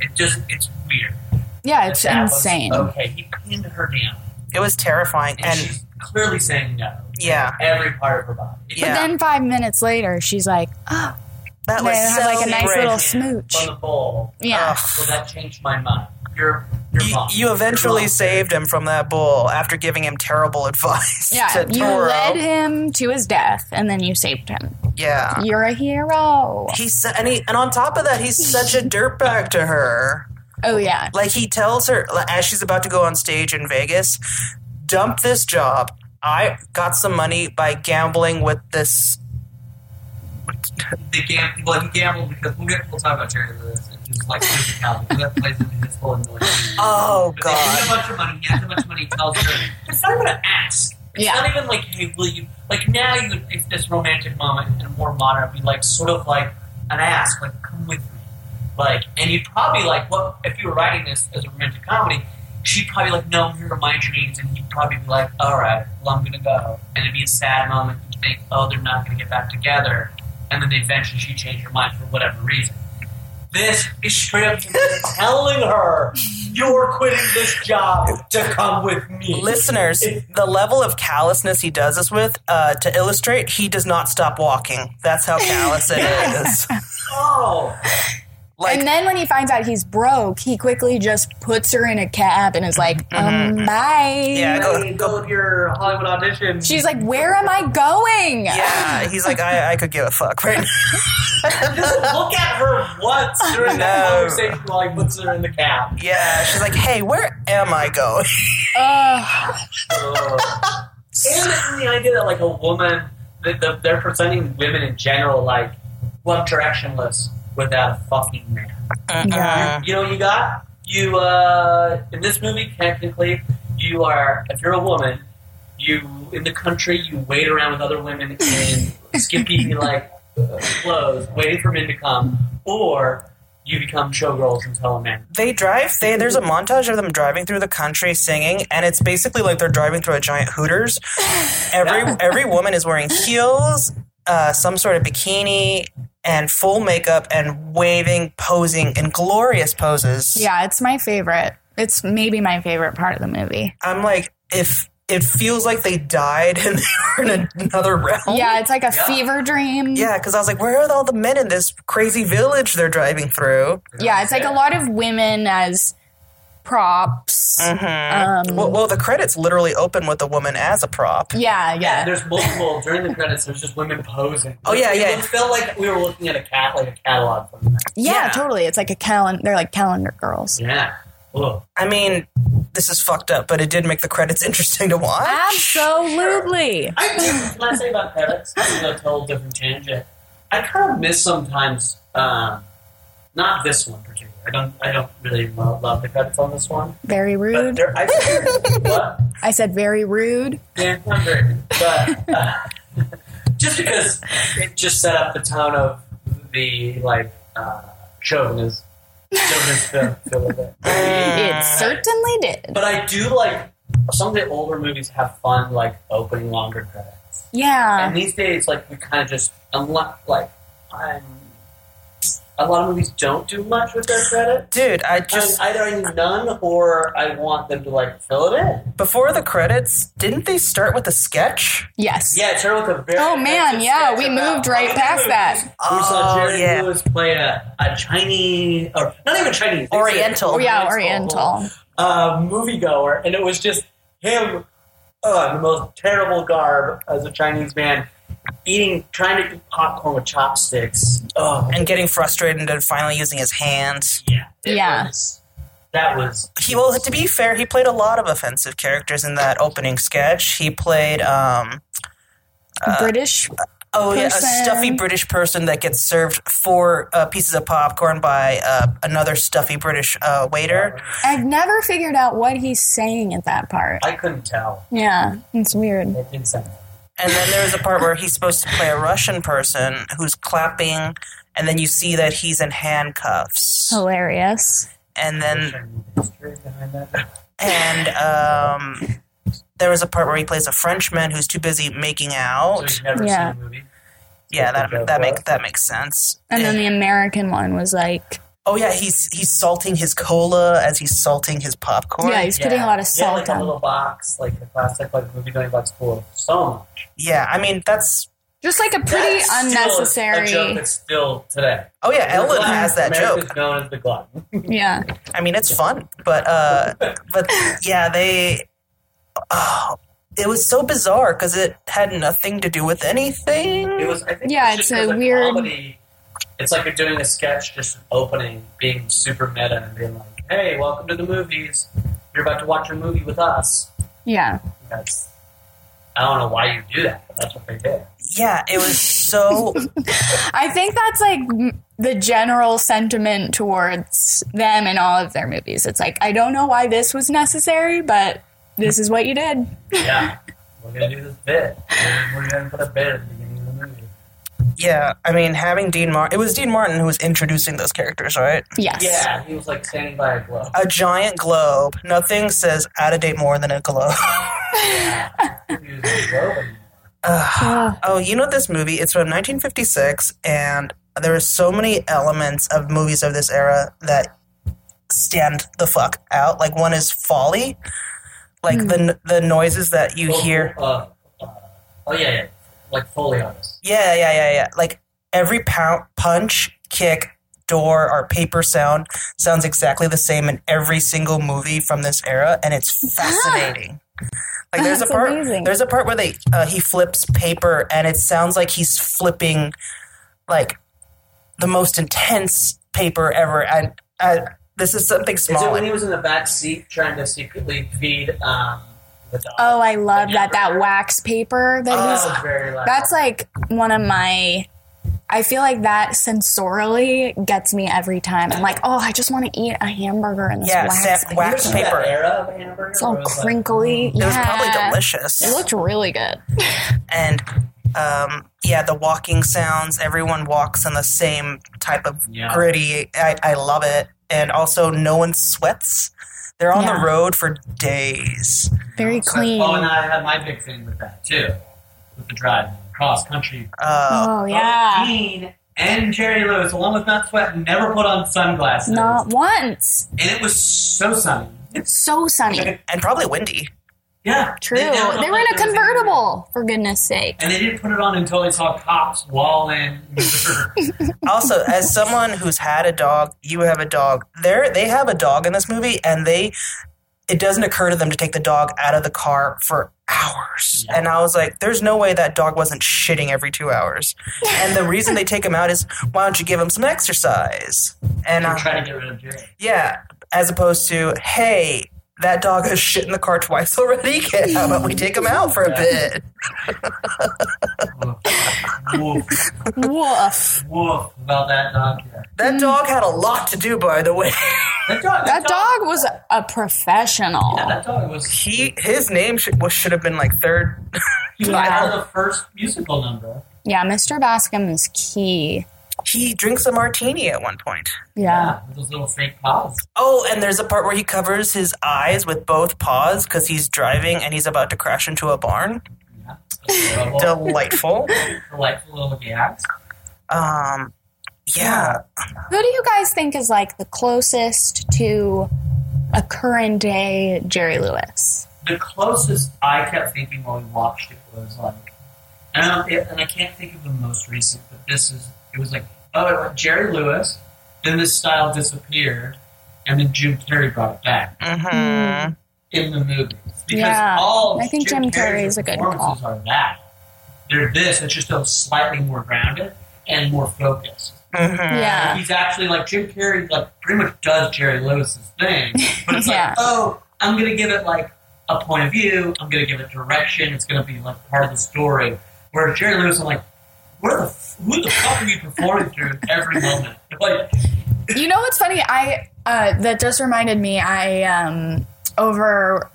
Speaker 4: It just it's weird.
Speaker 5: Yeah, it's
Speaker 4: That was-
Speaker 5: insane.
Speaker 4: okay, he pinned her down,
Speaker 3: It was terrifying.
Speaker 4: and,
Speaker 3: And
Speaker 4: she's clearly saying no.
Speaker 3: Yeah.
Speaker 4: every part of her body.
Speaker 3: Yeah.
Speaker 5: But then five minutes later, she's like, oh,
Speaker 3: that was so
Speaker 5: like a nice little smooch.
Speaker 4: from the bowl.
Speaker 5: Yeah.
Speaker 3: Ugh.
Speaker 4: So that changed my mind. You're you're
Speaker 3: You,
Speaker 4: wrong.
Speaker 3: you
Speaker 4: You're
Speaker 3: eventually saved him from that bull after giving him terrible advice.
Speaker 5: Yeah,
Speaker 3: to
Speaker 5: you
Speaker 3: Toro.
Speaker 5: led him to his death and then you saved him.
Speaker 3: Yeah.
Speaker 5: You're a hero.
Speaker 3: He's and he and on top of that, he's such a dirtbag to her.
Speaker 5: Oh, yeah.
Speaker 3: Like he tells her as she's about to go on stage in Vegas, dump this job. I got some money by gambling with this.
Speaker 4: the gam- well, he gambled because we'll get we'll talk about Jerry Lewis and his like physicality. because That plays into his whole annoyance.
Speaker 3: Oh
Speaker 4: But they give him
Speaker 3: God!
Speaker 4: a bunch of money. He has a bunch of money. He tells her, "It's not even an ask. It's
Speaker 5: Yeah.
Speaker 4: not even like, hey, will you?" Like now, you would if this romantic moment and more modern, be like sort of like an ask, like come with me, like, and you'd probably like, what if you were writing this as a romantic comedy? She'd probably like, no, here are my dreams, and he'd probably be like, all right, well, I'm gonna go, and it'd be a sad moment. You think, oh, they're not gonna get back together, and then eventually she changed her mind for whatever reason. This is telling her, you're quitting this job to come with me.
Speaker 3: Listeners, the level of callousness he does this with, uh, to illustrate, he does not stop walking. That's how callous it is.
Speaker 4: Oh,
Speaker 3: Like,
Speaker 5: and then when he finds out he's broke, he quickly just puts her in a cab and is like, um, bye.
Speaker 3: yeah, go,
Speaker 4: Go, go with your Hollywood audition.
Speaker 5: She's like, where am I going?
Speaker 3: yeah. He's like, I, I could give a fuck right now.
Speaker 4: Just look at her once during that
Speaker 3: No.
Speaker 4: conversation while he puts her in the cab.
Speaker 3: Yeah, she's like, hey, where am I going?
Speaker 5: Ugh.
Speaker 4: Ugh. and the idea that like a woman, that they're presenting women in general like well directionless without a fucking man.
Speaker 5: Yeah.
Speaker 4: You know what you got? You uh, in this movie technically you are if you're a woman, you in the country you wait around with other women in skimpy like uh, clothes, waiting for men to come, or you become showgirls and tell a man.
Speaker 3: They drive. They, there's a montage of them driving through the country singing, and it's basically like they're driving through a giant Hooters. Every every woman is wearing heels, uh, some sort of bikini, and full makeup, and waving, posing in glorious poses.
Speaker 5: Yeah, it's my favorite. It's maybe my favorite part of the movie.
Speaker 3: I'm like, if it feels like they died and they were in another realm.
Speaker 5: Yeah, it's like a
Speaker 4: Yeah.
Speaker 5: fever dream.
Speaker 3: Yeah, because I was like, where are all the men in this crazy village they're driving through?
Speaker 5: Yeah, it's like a lot of women as props.
Speaker 3: Mm-hmm.
Speaker 5: Um,
Speaker 3: Well, well, the credits literally open with a woman as a prop.
Speaker 5: yeah,
Speaker 4: Yeah,
Speaker 5: yeah.
Speaker 4: there's multiple during the credits. There's just women posing.
Speaker 3: Oh, yeah,
Speaker 4: it,
Speaker 3: yeah.
Speaker 4: It felt like we were looking at a cat, like a catalog from that.
Speaker 5: yeah,
Speaker 3: Yeah.
Speaker 5: totally. It's like a calendar. They're like calendar girls.
Speaker 4: Yeah. Ugh.
Speaker 3: I mean, this is fucked up, but it did make the credits interesting to watch.
Speaker 5: Absolutely.
Speaker 4: I do. Can I say about credits? This is a total different tangent. I kind of miss sometimes. Um, not this one particularly. I don't. I don't really love, love the credits on this one.
Speaker 5: Very rude.
Speaker 4: there, I what?
Speaker 5: I said very rude.
Speaker 4: Yeah, not very. But uh, just because it just set up the tone of the like uh, chauvinist, chauvinist feel, feel of it.
Speaker 5: It certainly did.
Speaker 4: But I do like some of the older movies have fun like opening longer credits.
Speaker 5: Yeah.
Speaker 4: And these days, like we kind of just unlo- like I'm. A lot of movies don't do much with their credit.
Speaker 3: Dude, I
Speaker 4: Just
Speaker 3: just
Speaker 4: either I need none or I want them to like fill it in.
Speaker 3: before the credits, didn't they start with a sketch?
Speaker 5: Yes.
Speaker 4: Yeah, it started with a very.
Speaker 5: Oh, man, yeah, we
Speaker 4: about
Speaker 5: moved right past
Speaker 4: movies.
Speaker 5: that.
Speaker 4: We saw
Speaker 3: Oh,
Speaker 4: Jerry
Speaker 3: yeah.
Speaker 4: Lewis play a, a Chinese, or not even Chinese, they say
Speaker 3: Oriental.
Speaker 5: Oh, yeah, Oriental.
Speaker 4: uh, moviegoer, and it was just him uh, in the most terrible garb as a Chinese man, eating, trying to eat popcorn with chopsticks. Oh,
Speaker 3: And getting frustrated and then finally using his hands.
Speaker 4: yeah,
Speaker 5: Yeah.
Speaker 4: was- that was
Speaker 3: He well, to be fair, he played a lot of offensive characters in that opening sketch. He played um
Speaker 5: British.
Speaker 3: oh yeah, a stuffy British person that gets served four uh, pieces of popcorn by uh, another stuffy British uh, waiter.
Speaker 5: I've never figured out what he's saying at that part.
Speaker 4: I couldn't tell.
Speaker 5: Yeah, it's weird.
Speaker 4: It didn't sound.
Speaker 3: And then there's a part where he's supposed to play a Russian person who's clapping, and then you see that he's in handcuffs.
Speaker 5: Hilarious.
Speaker 3: And then
Speaker 4: Chinese history behind that.
Speaker 3: and um, there was a part where he plays a Frenchman who's too busy making
Speaker 4: So
Speaker 3: out.
Speaker 4: you've never
Speaker 5: Yeah.
Speaker 4: seen the movie.
Speaker 3: Yeah, that that makes that makes sense.
Speaker 5: And then the American one was like,
Speaker 3: oh yeah, he's he's salting his cola as he's salting his popcorn.
Speaker 5: yeah, he's putting a lot of salt.
Speaker 4: yeah,
Speaker 5: salt
Speaker 4: like a little box, like a plastic like movie going box full of so much.
Speaker 3: Yeah, I mean that's
Speaker 5: Just like a pretty
Speaker 4: That's still
Speaker 5: unnecessary.
Speaker 4: A joke that's still today.
Speaker 3: oh yeah,
Speaker 4: The
Speaker 3: Ellen
Speaker 4: glutton-
Speaker 3: has that
Speaker 4: America's
Speaker 3: joke.
Speaker 4: known as the glutton.
Speaker 5: yeah.
Speaker 3: I mean it's fun, but uh, but yeah, they. Oh, it was so bizarre because it had nothing to do with anything.
Speaker 4: It was. I think.
Speaker 5: Yeah,
Speaker 4: it was
Speaker 5: it's
Speaker 4: just
Speaker 5: a
Speaker 4: 'cause
Speaker 5: weird-
Speaker 4: Comedy, it's like you're doing a sketch, just opening, being super meta, and being like, "Hey, welcome to the movies. You're about to watch a movie with us."
Speaker 5: Yeah.
Speaker 4: That's. I don't know why you do that, but that's what they did.
Speaker 3: yeah, it was so.
Speaker 5: I think that's like the general sentiment towards them and all of their movies. It's like, I don't know why this was necessary, but this is what you did.
Speaker 4: Yeah, we're gonna do this bit. We're, we're gonna put a bit at the beginning of the movie.
Speaker 3: Yeah, I mean, having Dean Martin. It was Dean Martin who was introducing those characters, right?
Speaker 5: Yes.
Speaker 4: Yeah, he was like standing by a globe.
Speaker 3: A giant globe. Nothing says out of date more than a globe.
Speaker 4: He was a globe anymore.
Speaker 5: Uh,
Speaker 3: oh, you know this movie? It's from 1956, and there are so many elements of movies of this era that stand the fuck out. Like one is Foley, like the the noises that you hear.
Speaker 4: Uh, uh, oh yeah, yeah, like Foley artists.
Speaker 3: Yeah, yeah, yeah, yeah. Like every pound, punch, kick, door or paper sound sounds exactly the same in every single movie from this era, and it's fascinating. Like there's a part
Speaker 5: amazing.
Speaker 3: there's a part where they uh, he flips paper and it sounds like he's flipping like the most intense paper ever and uh, this is something small.
Speaker 4: Is it when he was in the back seat trying to secretly feed um, the dog?
Speaker 5: Oh, I love that that
Speaker 4: hamburger?
Speaker 5: wax paper that
Speaker 3: Oh,
Speaker 5: he's
Speaker 4: That very loud.
Speaker 5: That's like one of my. I feel like that sensorially gets me every time. I'm like, oh, I just want to eat a hamburger in this
Speaker 3: Yeah,
Speaker 5: wax paper.
Speaker 3: wax
Speaker 4: Was
Speaker 3: paper.
Speaker 4: era of hamburger?
Speaker 5: It's all
Speaker 4: or was it-
Speaker 5: crinkly.
Speaker 3: it was probably delicious.
Speaker 5: It looked really good.
Speaker 3: and um, yeah, the walking sounds. Everyone walks in the same type of
Speaker 4: Yeah.
Speaker 3: gritty. I, I love it, and also no one sweats. They're on
Speaker 5: Yeah.
Speaker 3: the road for days.
Speaker 5: Very clean.
Speaker 4: Oh, and I have my big thing with that too, with the driving cross country.
Speaker 3: Uh,
Speaker 5: oh yeah,
Speaker 4: Dean and Jerry Lewis, along with not sweating, never put on sunglasses,
Speaker 5: not once.
Speaker 4: and it was so sunny.
Speaker 5: It's so sunny.
Speaker 3: and probably windy.
Speaker 4: Yeah,
Speaker 5: True.
Speaker 4: They
Speaker 5: They
Speaker 4: never
Speaker 5: were in a
Speaker 4: there was
Speaker 5: convertible, for goodness sake.
Speaker 4: And they didn't put it on until they saw cops walling.
Speaker 3: Also, as someone who's had a dog, you have a dog. They they have a dog in this movie, and they it doesn't occur to them to take the dog out of the car for hours.
Speaker 4: Yeah.
Speaker 3: And I was like, there's no way that dog wasn't shitting every two hours. and the reason they take him out is, why don't you give him some exercise? And
Speaker 4: They're
Speaker 3: uh,
Speaker 4: trying to get rid of Jerry.
Speaker 3: yeah, as opposed to, hey. That dog has shit in the car twice already. How about we take him out for a bit?
Speaker 4: Woof,
Speaker 5: Woof.
Speaker 4: woof about that dog. Yeah.
Speaker 3: That mm. dog had a lot to do, by the way.
Speaker 4: That dog.
Speaker 5: That dog was a professional.
Speaker 4: Yeah, that dog was.
Speaker 3: He his name should, was, should have been like third.
Speaker 4: He was
Speaker 5: Yeah.
Speaker 4: the first musical number.
Speaker 5: Yeah, Mr. Bascombe is key.
Speaker 3: He drinks a martini at one point.
Speaker 5: Yeah.
Speaker 4: with those little fake paws.
Speaker 3: Oh, and there's a part where he covers his eyes with both paws because he's driving and he's about to crash into a barn.
Speaker 4: Yeah.
Speaker 3: Delightful.
Speaker 4: delightful little gags.
Speaker 3: um, yeah.
Speaker 5: Who do you guys think is like the closest to a current day Jerry Lewis?
Speaker 4: The closest I kept thinking while we watched it was like, and I, and I can't think of the most recent, but this is, it was like, oh, it went Jerry Lewis, then this style disappeared, and then Jim Carrey brought it back
Speaker 3: hmm
Speaker 4: in the movies. Because
Speaker 5: Yeah,
Speaker 4: all
Speaker 5: I think Jim Carrey's a good
Speaker 4: performances are that. They're this, it's just a slightly more grounded and more focused.
Speaker 3: hmm
Speaker 5: Yeah.
Speaker 4: He's actually like Jim Carrey, like pretty much does Jerry Lewis's thing, but it's
Speaker 5: Yeah.
Speaker 4: like, oh, I'm gonna give it like a point of view. I'm gonna give it direction. It's gonna be like part of the story. Where Jerry Lewis, I'm like, what the who the fuck are you performing through every moment? Like,
Speaker 5: You know what's funny? I uh, that just reminded me. I um over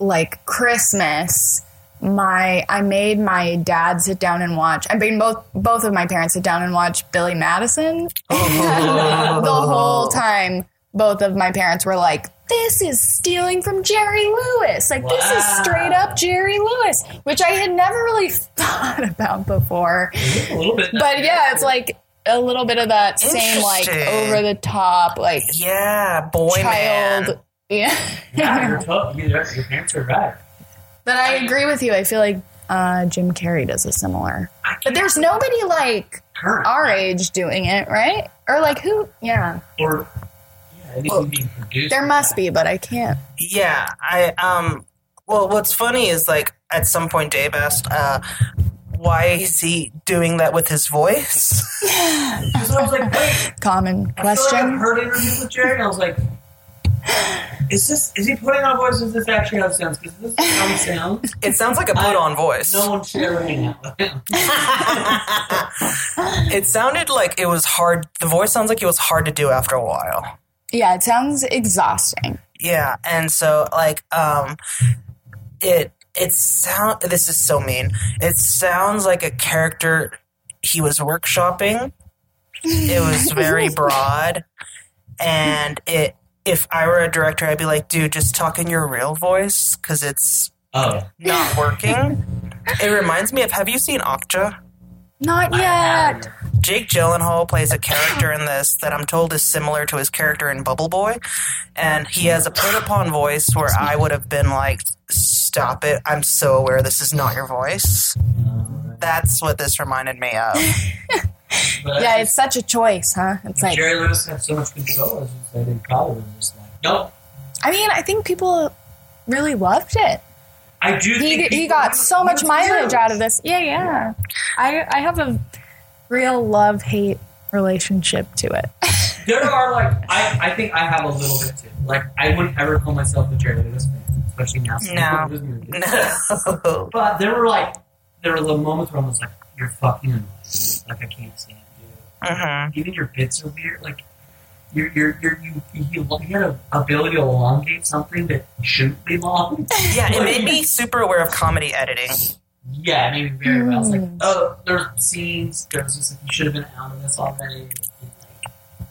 Speaker 5: like Christmas, my I made my dad sit down and watch. I mean, both both of my parents sit down and watch Billy Madison. the whole time, both of my parents were like, "This is stealing from Jerry Lewis. Like this is straight up Jerry Lewis," which I had never really thought about before.
Speaker 4: a little bit.
Speaker 5: But yeah, it's like a little bit of that same like over the top like
Speaker 3: Yeah, boy
Speaker 5: child.
Speaker 3: man.
Speaker 5: Yeah.
Speaker 4: yeah, you're told, your, your parents are right.
Speaker 5: but I agree with you. I feel like uh, Jim Carrey does a similar. But there's nobody like
Speaker 4: Current
Speaker 5: our age doing it, right? Or like who? Yeah,
Speaker 4: or yeah, anything being produced.
Speaker 5: there must be, but I can't.
Speaker 3: Yeah, I um. Well, what's funny is like at some point Dave asked, uh, "Why is he doing that with his voice?"
Speaker 4: Because I was like, wait,
Speaker 5: Common
Speaker 4: I feel like I've
Speaker 5: question.
Speaker 4: heard interviews with Jerry, and I was like, is this is he putting on a voice? Is this actually how it sounds? Because this is how he sounds.
Speaker 3: it sounds like a put-on voice.
Speaker 4: No one should ever hang out with him.
Speaker 3: it sounded like it was hard. The voice sounds like it was hard to do after a while.
Speaker 5: Yeah, it sounds exhausting.
Speaker 3: Yeah, and so like um, it it sound. This is so mean. It sounds like a character he was workshopping. It was very broad, and it. If I were a director, I'd be like, dude, just talk in your real voice because it's
Speaker 4: Oh,
Speaker 3: not working. it reminds me of. Have you seen Okja?
Speaker 5: Not yet.
Speaker 3: Jake Gyllenhaal plays a character in this that I'm told is similar to his character in Bubble Boy, and he has a put upon voice where I would have been like, "Stop it! I'm so aware this is not your voice." That's what this reminded me of.
Speaker 5: Yeah, it's such a choice, huh? It's like
Speaker 4: Jerry Lewis had so much control, as you said, he probably was just like, nope.
Speaker 5: I mean, I think people really loved it.
Speaker 4: I do.
Speaker 5: He
Speaker 4: think
Speaker 5: he got so much mileage
Speaker 4: views.
Speaker 5: out of this. Yeah, yeah. I I have a real love hate relationship to it.
Speaker 4: There are like I, I think I have a little bit too. Like I wouldn't ever call myself a Jerry Lewis fan, especially now.
Speaker 3: No.
Speaker 4: he was moving.
Speaker 3: No.
Speaker 4: But there were like there were little moments where I was like, "You're fucking annoying. Like I can't stand you.
Speaker 3: Mhm.
Speaker 4: Even your bits are weird. Like you're you're, you're you you, you had an ability to elongate something that shouldn't be long.
Speaker 3: Yeah, it made me super aware of comedy editing.
Speaker 4: Yeah, it made me very well. I was like,
Speaker 5: Mm.
Speaker 4: oh, there's scenes. There's just like, you should have been out of this already.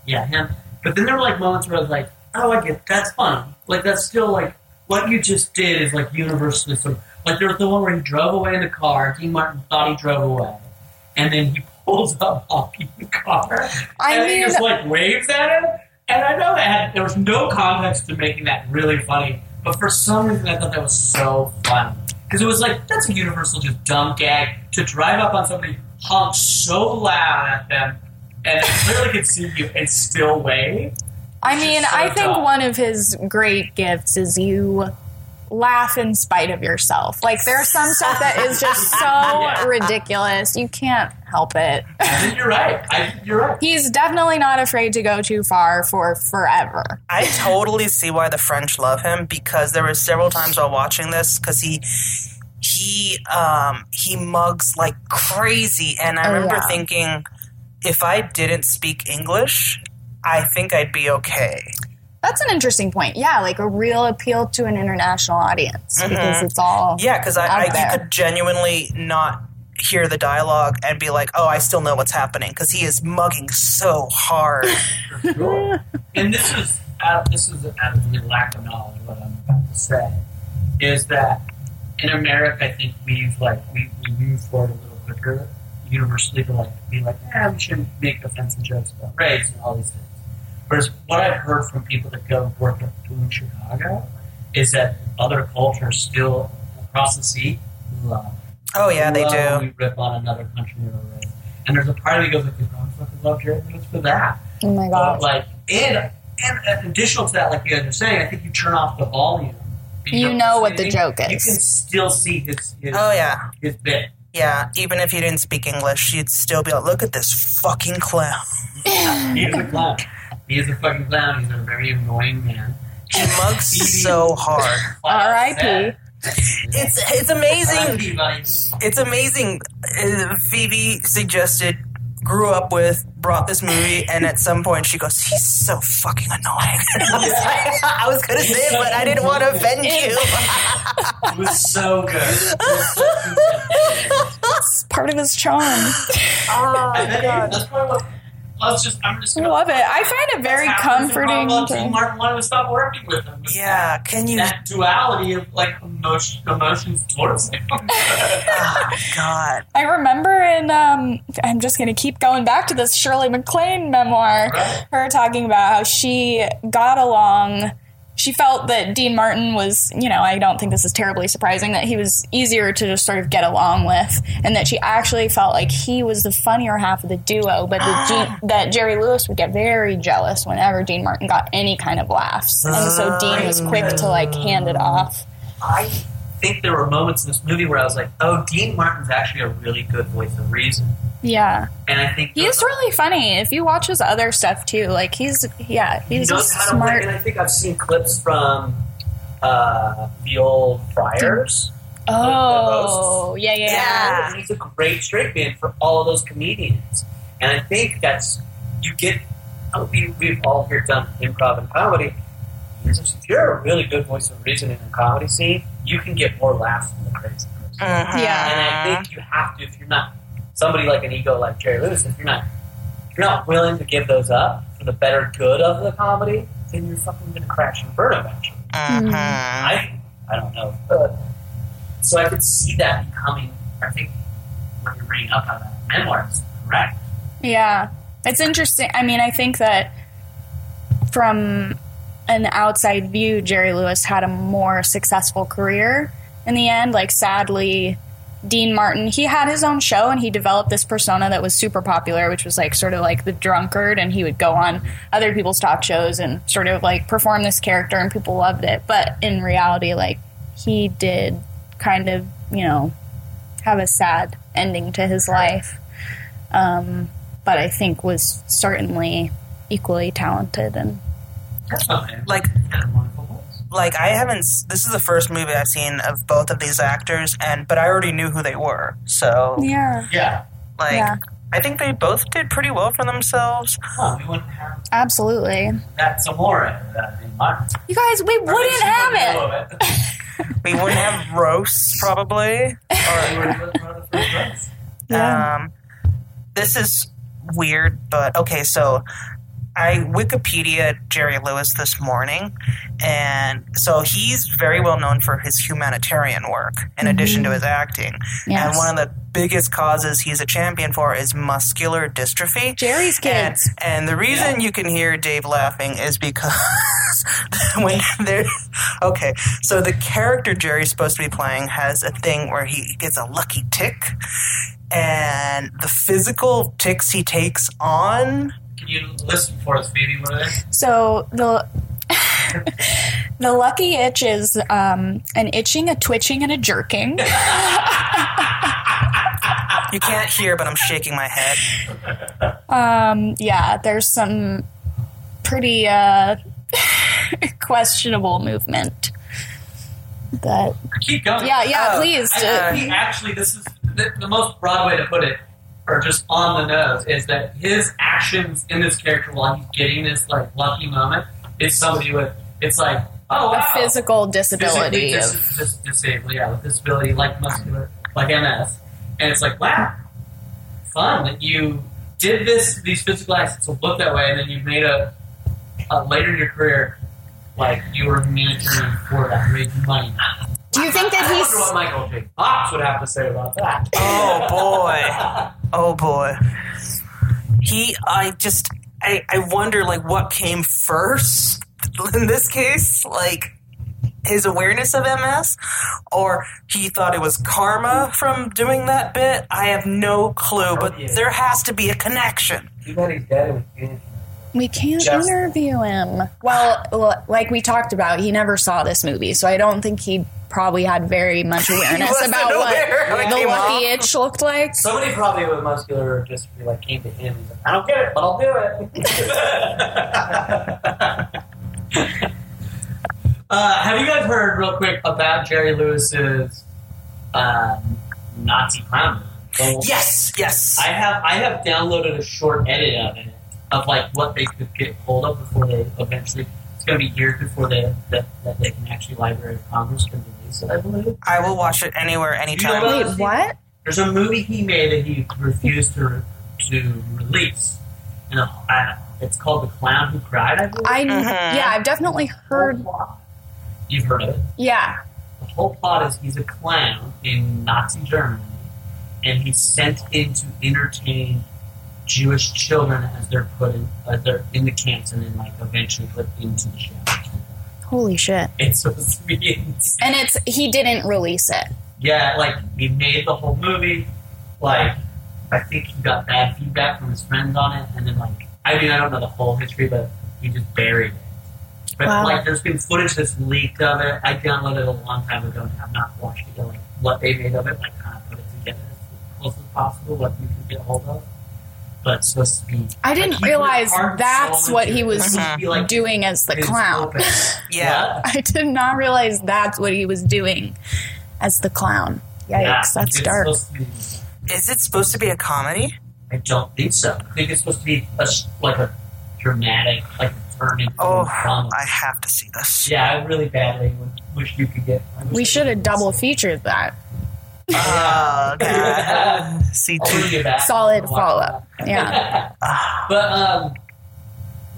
Speaker 4: Yeah, him. But then there were like moments where I was like, oh, I get that's funny. Like that's still like what you just did is like universally sort of like there was the one where he drove away in the car. Dean Martin thought he drove away, and then he pulls up honking the car,
Speaker 5: I
Speaker 4: and
Speaker 5: mean-
Speaker 4: he just like waves at him. And I know that there was no context to making that really funny, but for some reason I thought that was so fun. because it was like that's a universal just dumb gag to drive up on somebody, honk so loud at them, and they clearly could see you and still wave.
Speaker 5: I mean,
Speaker 4: so
Speaker 5: I think
Speaker 4: dumb.
Speaker 5: one of his great gifts is you laugh in spite of yourself. Like there's some stuff that is just so
Speaker 4: Yeah.
Speaker 5: ridiculous. You can't help it.
Speaker 4: You're right. I, you're right.
Speaker 5: He's definitely not afraid to go too far for forever.
Speaker 3: I totally see why the French love him because there were several times while watching this because he he um he mugs like crazy and I
Speaker 5: Oh,
Speaker 3: remember
Speaker 5: yeah.
Speaker 3: thinking if I didn't speak English I think I'd be okay.
Speaker 5: That's an interesting point. Yeah, like a real appeal to an international audience because mm-hmm. it's all
Speaker 3: Yeah, because I, I you could genuinely not hear the dialogue and be like, oh, I still know what's happening because he is mugging so hard.
Speaker 4: Sure. and this is out, this is out of the lack of knowledge. What I'm about to say is that in America, I think we've like we, we move forward a little quicker universally to like be like, yeah, we shouldn't make offensive jokes about race and all these things. Whereas what I've heard from people that go work up in Chicago is that other cultures still across the sea love.
Speaker 3: oh yeah, they
Speaker 4: love when
Speaker 3: do.
Speaker 4: we rip on another country or race. And there's a part of me goes like, I fucking love Jerry Lewis for that.
Speaker 5: oh my
Speaker 4: But
Speaker 5: god.
Speaker 4: like, and and additional to that, like you guys are saying, I think you turn off the volume.
Speaker 5: You know what the joke is.
Speaker 4: You can still see his his,
Speaker 3: Oh yeah.
Speaker 4: his bit.
Speaker 3: Yeah, even if you didn't speak English, you'd still be like, look at this fucking clown.
Speaker 4: He is a clown. He is a fucking clown. He's a very annoying man.
Speaker 3: He mugs so hard.
Speaker 5: R.I.P..
Speaker 3: It's it's amazing. It's amazing. Uh, Phoebe suggested, grew up with, brought this movie, and at some point she goes, "He's so fucking annoying." I was like, I was gonna say it, but I didn't want to offend you.
Speaker 4: It was so good. It was so good.
Speaker 5: It's part of his charm.
Speaker 3: oh
Speaker 4: I bet you- That's probably what. Let's just. I'm just. Gonna-
Speaker 5: love it. I find it very
Speaker 4: That's half the reason
Speaker 5: comforting.
Speaker 4: why
Speaker 5: To,
Speaker 4: Martin wanted to stop working with him. was
Speaker 3: yeah, can you?
Speaker 4: That duality of like emotion, emotions towards him.
Speaker 3: Oh God.
Speaker 5: I remember in um, I'm just going to keep going back to this Shirley MacLaine memoir.
Speaker 4: Right.
Speaker 5: Her talking about how she got along. She felt that Dean Martin was, you know, I don't think this is terribly surprising that he was easier to just sort of get along with, and that she actually felt like he was the funnier half of the duo, but that, Gene, that Jerry Lewis would get very jealous whenever Dean Martin got any kind of laughs, and so Dean was quick to like hand it off.
Speaker 4: I think there were moments in this movie where I was like, "Oh, Dean Martin's actually a really good voice of reason,"
Speaker 5: Yeah,
Speaker 4: and I think
Speaker 5: he's really funny. If you watch his other stuff too, like he's yeah,
Speaker 4: he
Speaker 5: he's a
Speaker 4: knows how to work.
Speaker 5: smart.
Speaker 4: And I think I've seen clips from uh, the old Friars.
Speaker 5: Oh, yeah, yeah, yeah.
Speaker 3: Yeah.
Speaker 4: He's a great straight man for all of those comedians. And I think that's you get. oh, We, we've all here done improv and comedy. If you're a really good voice of reason in a comedy scene, you can get more laughs than the crazy person.
Speaker 3: Mhm.
Speaker 5: Yeah.
Speaker 4: And I think you have to if you're not somebody like an ego like Jerry Lewis. If you're not, if you're not willing to give those up for the better good of the comedy, then you're fucking gonna crash and burn eventually.
Speaker 3: Mhm.
Speaker 4: I I don't know. Uh, so I could see that becoming. I think when you're reading up on that memoir is correct.
Speaker 5: Yeah. It's interesting. I mean, I think that from an outside view, Jerry Lewis had a more successful career in the end. Like, sadly, Dean Martin, he had his own show and he developed this persona that was super popular, which was like sort of like the drunkard, and he would go on other people's talk shows and sort of like perform this character, and people loved it. But in reality, like he did kind of, you know, have a sad ending to his life. Um, but I think was certainly equally talented and.
Speaker 3: Like,
Speaker 4: Had a wonderful voice.
Speaker 3: like I haven't. This is the first movie I've seen of both of these actors, and but I already knew who they were. So,
Speaker 5: yeah,
Speaker 4: Yeah.
Speaker 3: like,
Speaker 5: Yeah.
Speaker 3: I think they both did pretty well for themselves.
Speaker 4: Well, we wouldn't have
Speaker 5: absolutely.
Speaker 4: that Zamora that in mind.
Speaker 5: You guys, we
Speaker 4: Or at least
Speaker 5: wouldn't have it.
Speaker 4: it.
Speaker 3: We wouldn't have roasts probably.
Speaker 4: Or you wouldn't have known the first roast.
Speaker 5: Yeah.
Speaker 3: Um, this is weird, but okay. So I Wikipedia Jerry Lewis this morning, and so he's very well known for his humanitarian work in mm-hmm. addition to his acting.
Speaker 5: Yes.
Speaker 3: And one of the biggest causes he's a champion for is muscular dystrophy.
Speaker 5: Jerry's kids.
Speaker 3: and the reason you can hear Dave laughing is because when they're okay, so the character Jerry's supposed to be playing has a thing where he gets a lucky tick, and the physical ticks he takes on.
Speaker 4: Can you listen for us, Phoebe? What are they?
Speaker 5: So the the lucky itch is um, an itching, a twitching, and a jerking.
Speaker 3: You can't hear, but I'm shaking my head.
Speaker 5: Um, yeah, there's some pretty uh, questionable movement. That
Speaker 4: Keep going.
Speaker 5: yeah, yeah.
Speaker 3: Oh,
Speaker 5: please,
Speaker 4: I
Speaker 5: uh,
Speaker 4: think actually, this is the, the most broad way to put it, or just on the nose, is that his actions in this character while he's getting this like lucky moment is somebody with it's like oh wow,
Speaker 5: a physical disability.
Speaker 4: physically dis- dis- disabled, yeah, with disability like muscular, like MS, and it's like wow, fun that you did this these physical acts to look that way, and then you made a, a later in your career. Like you were humanitarian for that, made money.
Speaker 5: do you think that
Speaker 4: I
Speaker 5: he's
Speaker 4: wonder what Michael J. Fox would have to say about that.
Speaker 3: Oh boy. Oh boy. He I just I, I wonder like what came first in this case? Like his awareness of MS? Or he thought it was karma from doing that bit? I have no clue, but there has to be a connection.
Speaker 6: Too bad he's dead. It was finished.
Speaker 5: We can't
Speaker 4: Just-
Speaker 5: interview him. Well, like we talked about, he never saw this movie, so I don't think he probably had very much awareness about
Speaker 3: aware
Speaker 5: what
Speaker 3: when
Speaker 5: the lucky
Speaker 3: off.
Speaker 5: itch looked like.
Speaker 6: Somebody probably with muscular dystrophy like came to him. He's like, I don't get it, but I'll do it.
Speaker 4: Uh, have you guys heard real quick about Jerry Lewis's um, Nazi clown? So
Speaker 3: Yes, yes.
Speaker 4: I have I have downloaded a short edit of it of like what they could get hold of before they eventually. It's going to be years before they that, that they can actually Library of Congress can release it. I believe.
Speaker 3: I will watch it anywhere, anytime.
Speaker 4: know
Speaker 5: Wait, what?
Speaker 4: There's a movie he made that he refused to to release. And uh, it's called The Clown Who Cried. I believe.
Speaker 5: I
Speaker 3: Mhm.
Speaker 5: yeah, I've definitely heard.
Speaker 4: You've heard of it.
Speaker 5: Yeah,
Speaker 4: The whole plot is he's a clown in Nazi Germany, and he's sent in to entertain Jewish children as they're put in, as they're in the camps, and then like eventually put into the shelters.
Speaker 5: Holy shit!
Speaker 4: It's supposed to be insane.
Speaker 5: And it's he didn't release it.
Speaker 4: Yeah, like he made the whole movie. Like I think he got bad feedback from his friends on it, and then like I mean I don't know the whole history, but he just buried it. But
Speaker 5: Wow.
Speaker 4: like there's been footage that's leaked of it. I downloaded it a long time ago and I've not watched it. yet. Like what they made of it, like kind of put it together as close as possible, what you can get hold of. But supposed to be.
Speaker 5: I didn't
Speaker 4: like,
Speaker 5: realize
Speaker 4: worked hard and
Speaker 5: that's what he was
Speaker 4: It's supposed to be, like,
Speaker 5: doing as the clown.
Speaker 3: Yeah.
Speaker 5: I did not realize that's what he was doing as the clown. Yikes,
Speaker 4: Yeah,
Speaker 5: that's dark.
Speaker 4: be-
Speaker 3: Is it supposed to be a comedy?
Speaker 4: I don't think so. I think it's supposed to be a, s- like a dramatic, like oh, a turn
Speaker 3: Oh,
Speaker 4: drama.
Speaker 3: I have to see this.
Speaker 4: Yeah, I really badly wish you could get. I
Speaker 5: We should have double
Speaker 4: this.
Speaker 5: featured that.
Speaker 3: Oh, God. See,
Speaker 4: I'll bring you back.
Speaker 5: Solid follow up. Yeah.
Speaker 3: Ah.
Speaker 4: But um,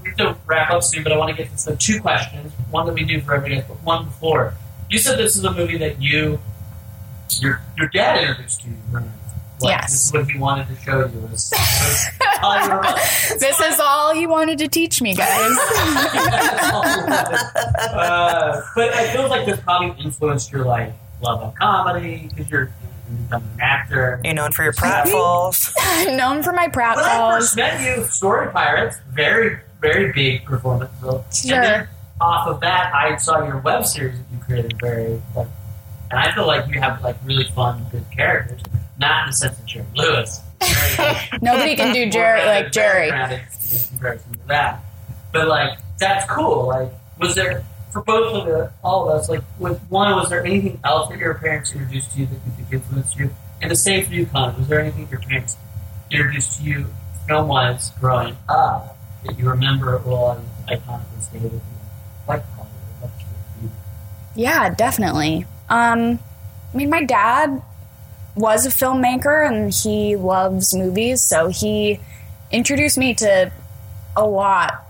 Speaker 4: we have to wrap up soon. But I want to get to some two questions. One that we do for every guest, but one before. You said this is a movie that you, your your dad introduced to you. Like,
Speaker 5: Yes.
Speaker 4: This is what he wanted to show you. Was, was how you were-
Speaker 5: This is all he wanted to teach me, guys.
Speaker 4: uh, but it feels like this probably influenced your like love of comedy because you're and becoming an actor.
Speaker 3: You're known for your pratfalls.
Speaker 5: Known for my
Speaker 4: When I
Speaker 5: pratfalls.
Speaker 4: first met you, Story Pirates, very, very big performance.
Speaker 5: Sure.
Speaker 4: And then off of that, I saw your web series that you created, very, like, and I feel like you have like really fun, good characters. Not in the sense of Jerry Lewis.
Speaker 5: Nobody can do Jerry
Speaker 4: grounded,
Speaker 5: like Jerry.
Speaker 4: very grounded in comparison to that. But like, that's cool. Like, was there for both of the all of us? Like, with one, was there anything else that your parents introduced to you that you think influenced you? And the same for you, Connor. Was there anything your parents introduced to you film wise growing up that you remember will iconically stay with you? Like.
Speaker 5: Yeah, definitely. Um, I mean, my dad was a filmmaker and he loves movies, so he introduced me to a lot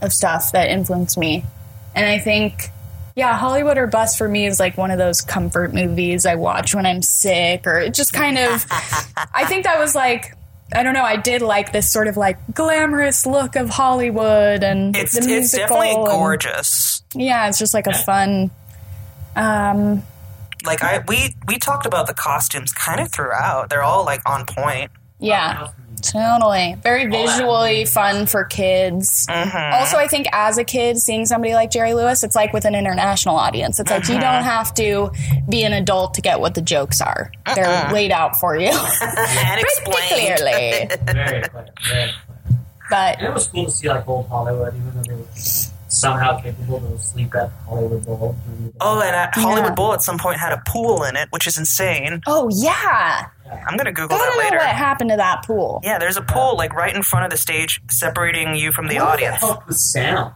Speaker 5: of stuff that influenced me. And I think, yeah, Hollywood or Bust for me is like one of those comfort movies I watch when I'm sick, or it just kind of, I think that was like, I don't know, I did like this sort of like glamorous look of Hollywood and
Speaker 3: It's
Speaker 5: the
Speaker 3: it's
Speaker 5: musical.
Speaker 3: definitely
Speaker 5: and-
Speaker 3: gorgeous.
Speaker 5: yeah, it's just like a fun. Um,
Speaker 3: Like I we we talked about the costumes kind of throughout. They're all like on point.
Speaker 5: yeah, totally. Very visually fun for kids.
Speaker 3: Mm-hmm.
Speaker 5: Also, I think as a kid, seeing somebody like Jerry Lewis, it's like with an international audience. It's like you don't have to be an adult to get what the jokes are. They're laid out for you
Speaker 3: and
Speaker 5: pretty
Speaker 3: explained.
Speaker 5: clearly.
Speaker 4: Very clear, very clear.
Speaker 5: But
Speaker 4: And it was cool to see like old Hollywood, even though they were somehow capable to sleep at Hollywood Bowl. during the day.
Speaker 3: Oh, and at Hollywood
Speaker 5: Yeah.
Speaker 3: Bowl at some point had a pool in it, which is insane.
Speaker 5: oh yeah,
Speaker 3: I'm gonna Google
Speaker 5: I
Speaker 3: that
Speaker 5: don't know
Speaker 3: later.
Speaker 5: what happened to that pool.
Speaker 3: Yeah, there's a pool like right in front of the stage, separating you from the
Speaker 4: What
Speaker 3: audience.
Speaker 4: helped with sound?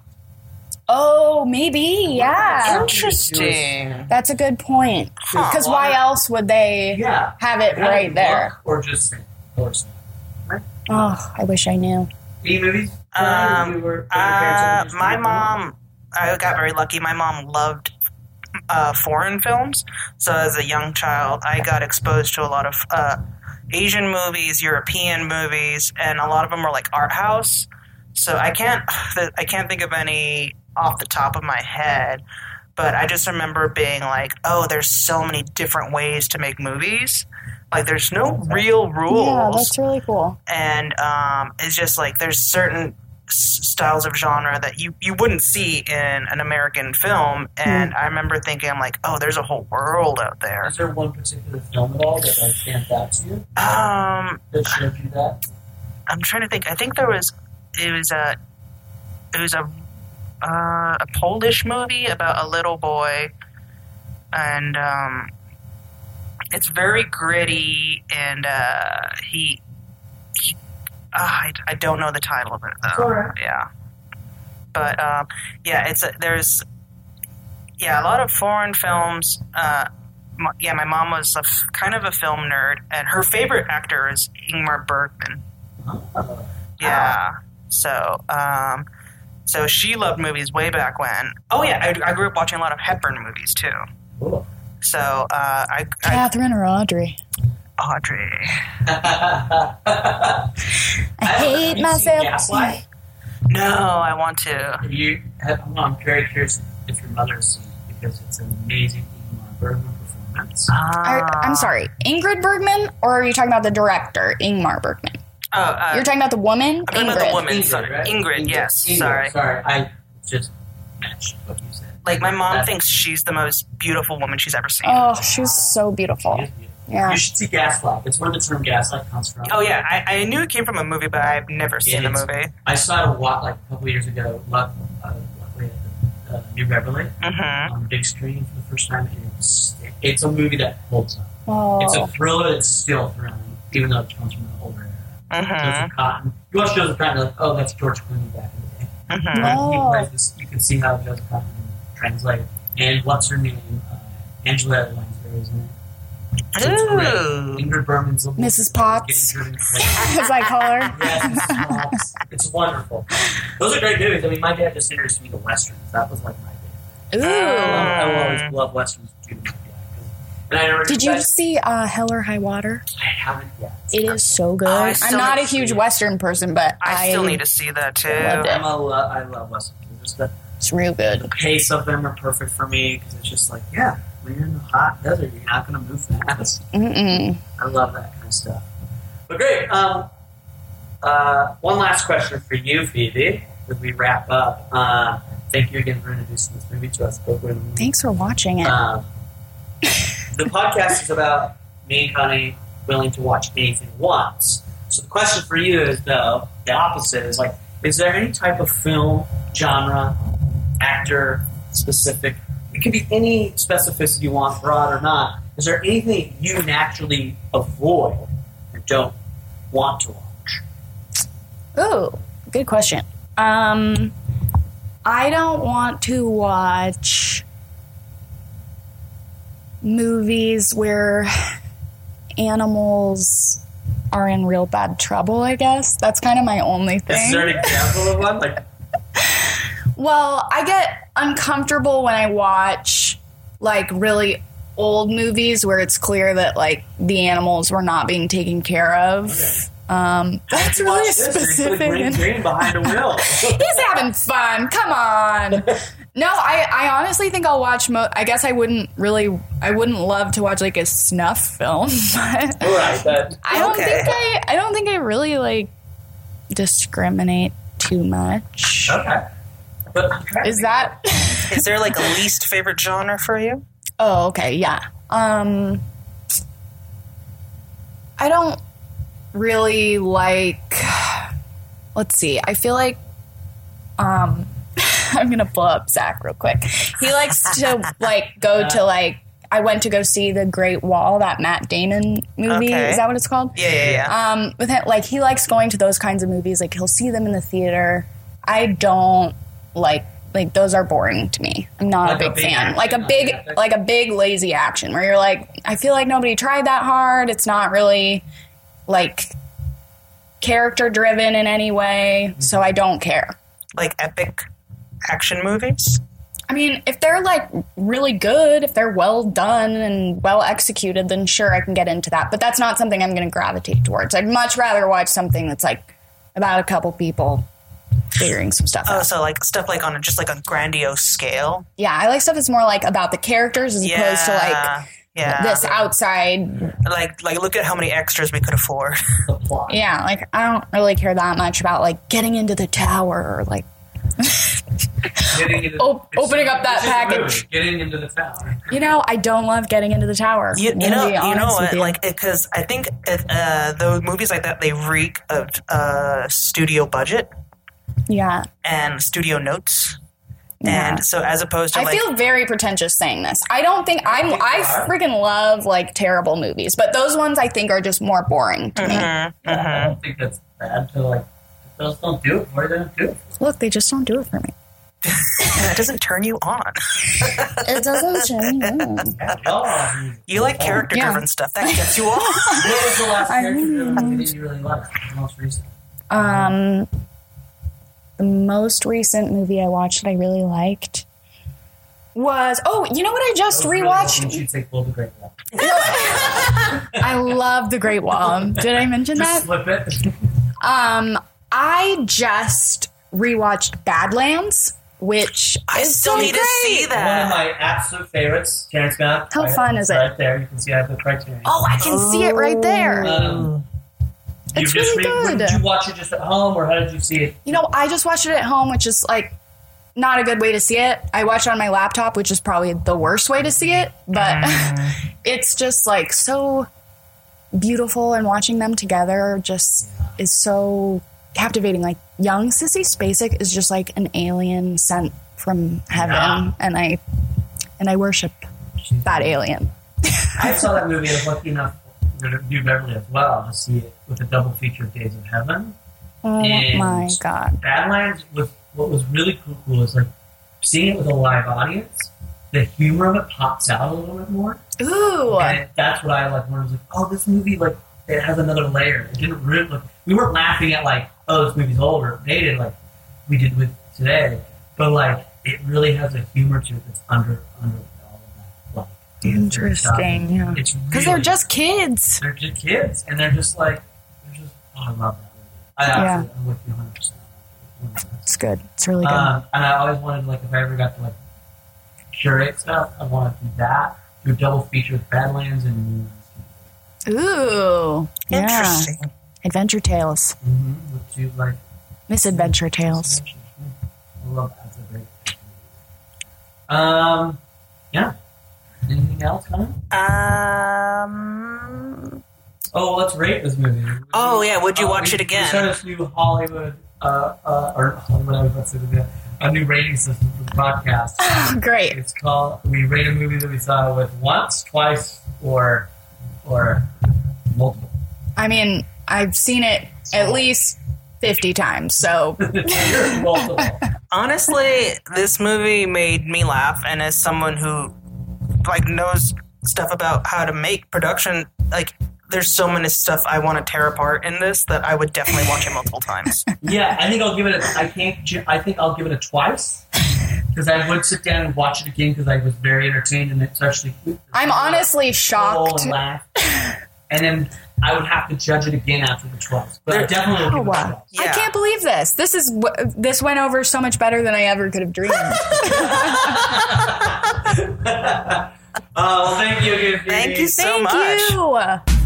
Speaker 5: Oh, maybe yeah.
Speaker 3: Interesting.
Speaker 5: That's a good point.
Speaker 3: Huh.
Speaker 5: Because why else would they
Speaker 4: Yeah.
Speaker 5: have it right there?
Speaker 4: Or just. Or sing.
Speaker 5: Oh, I wish I knew.
Speaker 4: Any movies?
Speaker 3: Um,
Speaker 4: were,
Speaker 3: Uh, my mom, I got very lucky. My mom loved uh, foreign films. So as a young child, I got exposed to a lot of uh, Asian movies, European movies, and a lot of them were like art house. So I can't, I can't think of any off the top of my head. But I just remember being like, "Oh, there's so many different ways to make movies. Like, there's no real rules."
Speaker 5: Yeah, that's really cool.
Speaker 3: and um, it's just like there's certain styles of genre that you, you wouldn't see in an American film, and I remember thinking, I'm like, oh, there's a whole world out there.
Speaker 4: Is there one particular film at all that like stands out to you
Speaker 3: Um,
Speaker 4: that showed you that?
Speaker 3: I'm trying to think. I think there was it was a it was a uh, a Polish movie about a little boy, and um, it's very gritty, and uh, he he. Uh, I, I don't know the title of it though.
Speaker 4: alright.
Speaker 3: Yeah, but um, yeah, it's a, there's yeah a lot of foreign films. Uh, my, yeah, my mom was a f- kind of a film nerd, and her favorite actor is Ingmar Bergman.
Speaker 4: Uh,
Speaker 3: Yeah. So, um, so she loved movies way back when. Oh yeah, I, I grew up watching a lot of Hepburn movies too.
Speaker 4: cool.
Speaker 3: So, uh, I, I
Speaker 5: Catherine or Audrey?
Speaker 3: Audrey.
Speaker 5: I hate
Speaker 4: have you
Speaker 5: myself.
Speaker 4: Gaslight?
Speaker 3: No, I want to.
Speaker 4: Have you? Have, I'm very curious if your mother's seen it because it's an amazing Ingmar Bergman performance.
Speaker 5: Are- I'm sorry, Ingrid Bergman, or are you talking about the director, Ingmar Bergman?
Speaker 3: Oh, uh,
Speaker 5: You're talking about the woman,
Speaker 3: I'm talking about
Speaker 5: Ingrid.
Speaker 3: the woman. sorry.
Speaker 4: right?
Speaker 3: Ingrid, yes,
Speaker 4: Ingrid,
Speaker 3: sorry.
Speaker 4: Sorry, I just mentioned what you said.
Speaker 3: like my mom
Speaker 4: That-
Speaker 3: thinks she's the most beautiful woman she's ever seen.
Speaker 5: Oh, she's so beautiful.
Speaker 4: She is beautiful.
Speaker 5: Yeah.
Speaker 4: You should see Gaslight. It's where the term gaslight comes from.
Speaker 3: Oh yeah, I, I knew it came from a movie, but I've never seen the movie.
Speaker 4: I saw it a lot, like a couple years ago, luck- uh, luckily at the uh, New Beverly
Speaker 3: hmm
Speaker 4: on the big screen for the first time. And it's, it's a movie that holds up.
Speaker 5: Oh,
Speaker 4: It's a thriller that's still thrilling, even though it comes from an older era.
Speaker 3: hmm
Speaker 4: Joseph Cotten. You watch Joseph Cotten, you're like, oh, that's George Clooney back in the day.
Speaker 3: hmm
Speaker 5: No.
Speaker 4: He
Speaker 5: Oh.
Speaker 4: this, you can see how Joseph Cotten translate. And what's her name? Uh, Angela Lansbury is in it. So it's great.
Speaker 3: Ooh.
Speaker 4: Ingrid Bergman's a
Speaker 5: Mrs. Potts.
Speaker 4: getting driven crazy.
Speaker 5: as I call her.
Speaker 4: Yes. It's wonderful. Those are great movies. I mean, my dad just introduced me to westerns. That was like my big.
Speaker 5: Ooh.
Speaker 4: I will always love westerns due to my dad. 'cause- And I never
Speaker 5: Did you see uh, Hell or High Water?
Speaker 4: I haven't yet.
Speaker 5: It is so good.
Speaker 3: I
Speaker 5: I'm not a huge. Western person, but
Speaker 3: I
Speaker 5: I,
Speaker 3: still need to see that too.
Speaker 5: Loved it.
Speaker 4: I'm a lo- I love westerns. Just the,
Speaker 5: it's real good.
Speaker 4: the pace of them are perfect for me because it's just like, yeah, when you're in the hot desert, you're not going to move fast.
Speaker 5: Mm-mm.
Speaker 4: I love that kind of stuff. But great. Um, uh, one last question for you, Phoebe, as we wrap up. Uh, thank you again for introducing this movie to us.
Speaker 5: Thanks for watching it.
Speaker 4: Um, the podcast is about me and Connie willing to watch anything once. So the question for you is, though, the opposite is like, is there any type of film, genre, actor specific? It could be any specificity you want, broad or not. Is there anything you naturally avoid or don't want to watch?
Speaker 5: Ooh, good question. Um, I don't want to watch movies where animals are in real bad trouble. I guess that's kind of my only thing.
Speaker 4: Is there an example of one? Like,
Speaker 5: Well, I get uncomfortable when I watch like really old movies where it's clear that like the animals were not being taken care of.
Speaker 4: Okay.
Speaker 5: Um, that's really
Speaker 4: watch this, or you put a
Speaker 5: specific.
Speaker 4: green screen behind a wheel.
Speaker 5: He's having fun. Come on. No, I, I honestly think I'll watch. Mo- I guess I wouldn't really. I wouldn't love to watch like a snuff film, but
Speaker 4: right, but
Speaker 5: I don't
Speaker 3: Okay.
Speaker 5: think I. I don't think I really like discriminate too much.
Speaker 4: okay. But I'm trying to
Speaker 5: Is that?
Speaker 3: Is there like a least favorite genre for you?
Speaker 5: Oh, okay, yeah. Um, I don't really like. Let's see. I feel like, um, I'm gonna pull up Zach real quick. He likes to like go to like. I went to go see the Great Wall, that Matt Damon movie.
Speaker 3: Okay.
Speaker 5: Is that what it's called?
Speaker 3: Yeah, yeah, yeah.
Speaker 5: Um, with it, like he likes going to those kinds of movies. Like he'll see them in the theater. I don't like like those are boring to me. I'm not
Speaker 4: Like
Speaker 5: a
Speaker 4: a
Speaker 5: big,
Speaker 4: big
Speaker 5: fan.
Speaker 4: action,
Speaker 5: like a big
Speaker 4: epic.
Speaker 5: like a big lazy action where you're like, I feel like nobody tried that hard. It's not really like character driven in any way, so I don't care.
Speaker 3: like epic action movies?
Speaker 5: I mean, if they're like really good, if they're well done and well executed, then sure, I can get into that. But that's not something I'm going to gravitate towards. I'd much rather watch something that's like about a couple people figuring some stuff
Speaker 3: Oh,
Speaker 5: out.
Speaker 3: so like stuff like on a, just like a grandiose scale.
Speaker 5: Yeah, I like stuff that's more like about the characters as opposed to like
Speaker 3: yeah,
Speaker 5: this outside.
Speaker 3: like like look at how many extras we could afford.
Speaker 5: Yeah, like I don't really care that much about like getting into the tower or like
Speaker 4: Getting into,
Speaker 5: Op-
Speaker 4: it's-
Speaker 5: opening up that
Speaker 4: it's just a
Speaker 5: package.
Speaker 4: movie, Getting into the tower.
Speaker 5: you know I don't love getting into the tower.
Speaker 3: You,
Speaker 5: I'm
Speaker 3: you know,
Speaker 5: be
Speaker 3: you know
Speaker 5: honest with
Speaker 3: what?
Speaker 5: you.
Speaker 3: Like, because I think it, uh, those movies like that they reek of uh, studio budget
Speaker 5: yeah,
Speaker 3: and studio notes,
Speaker 5: Yeah.
Speaker 3: and so as opposed to
Speaker 5: I
Speaker 3: like,
Speaker 5: feel very pretentious saying this. I don't think I'm. I freaking love like terrible movies, but those ones I think are just more boring to me.
Speaker 3: Mhm,
Speaker 4: I
Speaker 3: mhm.
Speaker 4: don't think that's bad to like. Those don't do it for you, they don't do it.
Speaker 5: Look, they just don't do it for me.
Speaker 3: that doesn't turn you on.
Speaker 5: It doesn't change.
Speaker 4: you. Yeah, y'all are music.
Speaker 3: You like character driven
Speaker 5: Yeah.
Speaker 3: stuff that gets you on.
Speaker 4: What was the last
Speaker 5: I
Speaker 4: character
Speaker 5: mean-
Speaker 4: movie that you really liked? The most recent.
Speaker 5: Um, the most recent movie I watched that I really liked was oh, you know what I just
Speaker 4: That was really
Speaker 5: rewatched?
Speaker 4: You should say Bull the Great Wall.
Speaker 5: I love The Great Wall. Did I mention
Speaker 4: Just
Speaker 5: that?
Speaker 4: slip it.
Speaker 5: Um, I just rewatched Badlands, which
Speaker 3: I
Speaker 5: is
Speaker 3: still
Speaker 5: so
Speaker 3: need to see
Speaker 5: that.
Speaker 4: One of my absolute favorites, Terrence Malick.
Speaker 5: How fun is it?
Speaker 4: Right there, you can see I have the criteria.
Speaker 5: Oh, I can see it right there.
Speaker 4: Um, you
Speaker 5: It's
Speaker 4: just
Speaker 5: really
Speaker 4: re-
Speaker 5: good.
Speaker 4: Did you watch it just at home, or how did you see it?
Speaker 5: You know, I just watched it at home, which is like not a good way to see it. I watched it on my laptop, which is probably the worst way to see it, but mm. it's just like so beautiful and watching them together just is so captivating. Like young Sissy Spacek is just like an alien sent from heaven and I and I worship that alien.
Speaker 4: I saw that movie. I was lucky enough to do Beverly as well to see it with a double feature of Days of Heaven.
Speaker 5: Oh
Speaker 4: And-
Speaker 5: my god.
Speaker 4: Badlands was what was really cool, is like seeing it with a live audience. The humor of it pops out a little bit more,
Speaker 5: Ooh.
Speaker 4: and that's what I like. When I was like, "Oh, this movie like it has another layer." It didn't really like we weren't laughing at like, "Oh, this movie's old or dated," like we did with today, but like it really has a humor to it that's under under all of that. Like dancer stuff.
Speaker 5: Interesting, yeah. Because they're just kids.
Speaker 4: they're just kids, and they're just like. Oh, I love that movie. I
Speaker 5: Yeah.
Speaker 4: absolutely, I'm with you 100. percent
Speaker 5: It's good. It's really good.
Speaker 4: um, and I always wanted, like, if I ever got to like curate stuff, I want to do that.
Speaker 7: do a double feature with Badlands and
Speaker 5: Ooh. Yeah.
Speaker 3: Interesting.
Speaker 5: Adventure Tales.
Speaker 7: mm with two like
Speaker 5: Misadventure Tales.
Speaker 7: I love that. That's a great. Um, yeah. Anything else, Connor?
Speaker 3: Um.
Speaker 7: Oh, let's rate this movie.
Speaker 3: Oh, yeah, would you
Speaker 7: Uh,
Speaker 3: watch
Speaker 7: we-
Speaker 3: it again?
Speaker 7: We started this new Hollywood, uh, uh, or whatever that's it again. A new rating system for the podcast.
Speaker 5: Great.
Speaker 7: It's called. We rate a movie that we saw with once, twice, or or multiple.
Speaker 5: I mean, I've seen it at least 50 times, so
Speaker 7: multiple.
Speaker 3: Honestly, this movie made me laugh, and as someone who like knows stuff about how to make production, like there's so many stuff I want to tear apart in this that I would definitely watch it multiple times.
Speaker 7: Yeah, I think I'll give it. A, I can't. I think I'll give it a twice because I would sit down and watch it again because I was very entertained and it's actually.
Speaker 5: I'm honestly
Speaker 7: chuckle
Speaker 5: shocked.
Speaker 7: and laugh, and then I would have to judge it again after the twice. But I definitely will give it a
Speaker 5: Wow.
Speaker 7: twice.
Speaker 5: I can't believe this. This is this went over so much better than I ever could have dreamed.
Speaker 7: Oh, well, thank you again.
Speaker 3: Thank you so
Speaker 5: Thank
Speaker 3: much.
Speaker 5: you.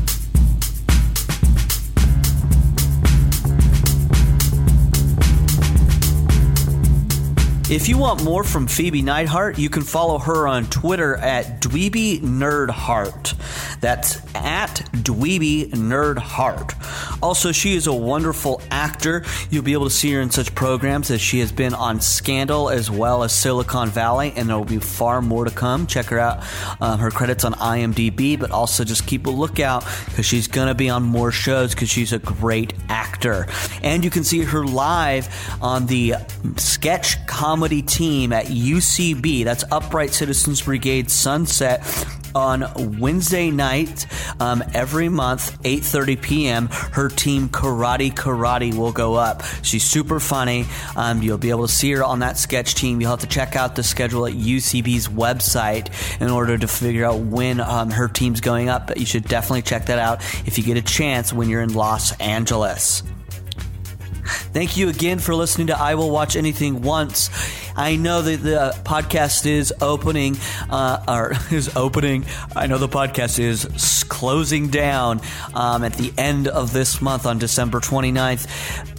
Speaker 2: If you want more from Phoebe Neidhardt, you can follow her on Twitter at Dweeby Nerdheart. That's at Dweeby Nerdheart. Also, she is a wonderful actor. You'll be able to see her in such programs as she has been on Scandal as well as Silicon Valley, and there will be far more to come. Check her out, um, her credits on IMDb, but also just keep a lookout because she's going to be on more shows because she's a great actor. And you can see her live on the sketch comedy team at UCB. That's Upright Citizens Brigade Sunset on Wednesday night um, every month 8.30 p.m her team karate karate will go up. She's super funny. Um, you'll be able to see her on that sketch team. You'll have to check out the schedule at ucb's website in order to figure out when um, her team's going up but you should definitely check that out if you get a chance when you're in los angeles Thank you again for listening to I Will Watch Anything Once. I know that the podcast is opening, uh, or is opening. I know the podcast is closing down um, at the end of this month on December 29th.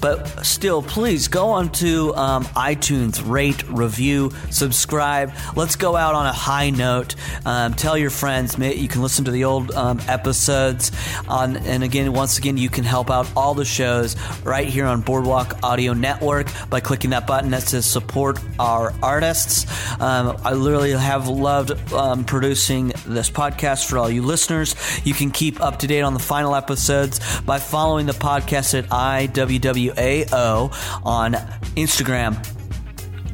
Speaker 2: But still, please go on to um, iTunes, rate, review, subscribe. Let's go out on a high note. Um, tell your friends. You can listen to the old um, episodes. On, and again, once again, you can help out all the shows right here on Boardwalk Audio Network by clicking that button that says support our artists. Um, I literally have loved um, producing this podcast for all you listeners. You can keep up to date on the final episodes by following the podcast at IWWAO on Instagram,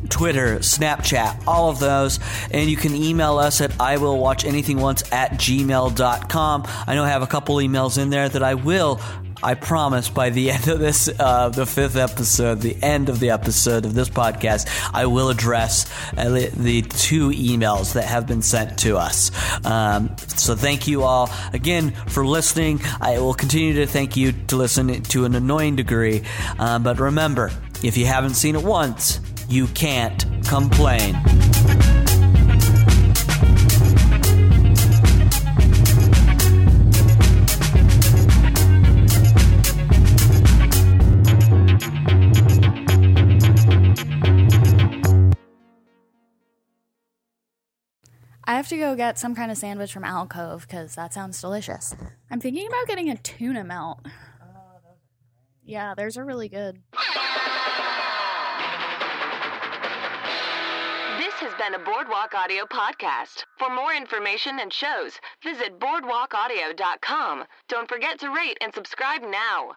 Speaker 2: Twitter, Snapchat, all of those. And you can email us at I will watch anything once at gmail.com. I know I have a couple emails in there that I will. I promise by the end of this, uh, the fifth episode, the end of the episode of this podcast, I will address the, the two emails that have been sent to us. Um, so thank you all again for listening. I will continue to thank you to listen to an annoying degree. Um, but remember, if you haven't seen it once, you can't complain.
Speaker 5: I have to go get some kind of sandwich from Alcove because that sounds delicious. I'm thinking about getting a tuna melt. Oh, yeah, theirs are really good.
Speaker 1: This has been a Boardwalk Audio podcast. For more information and shows, visit boardwalkaudio.com. Don't forget to rate and subscribe now.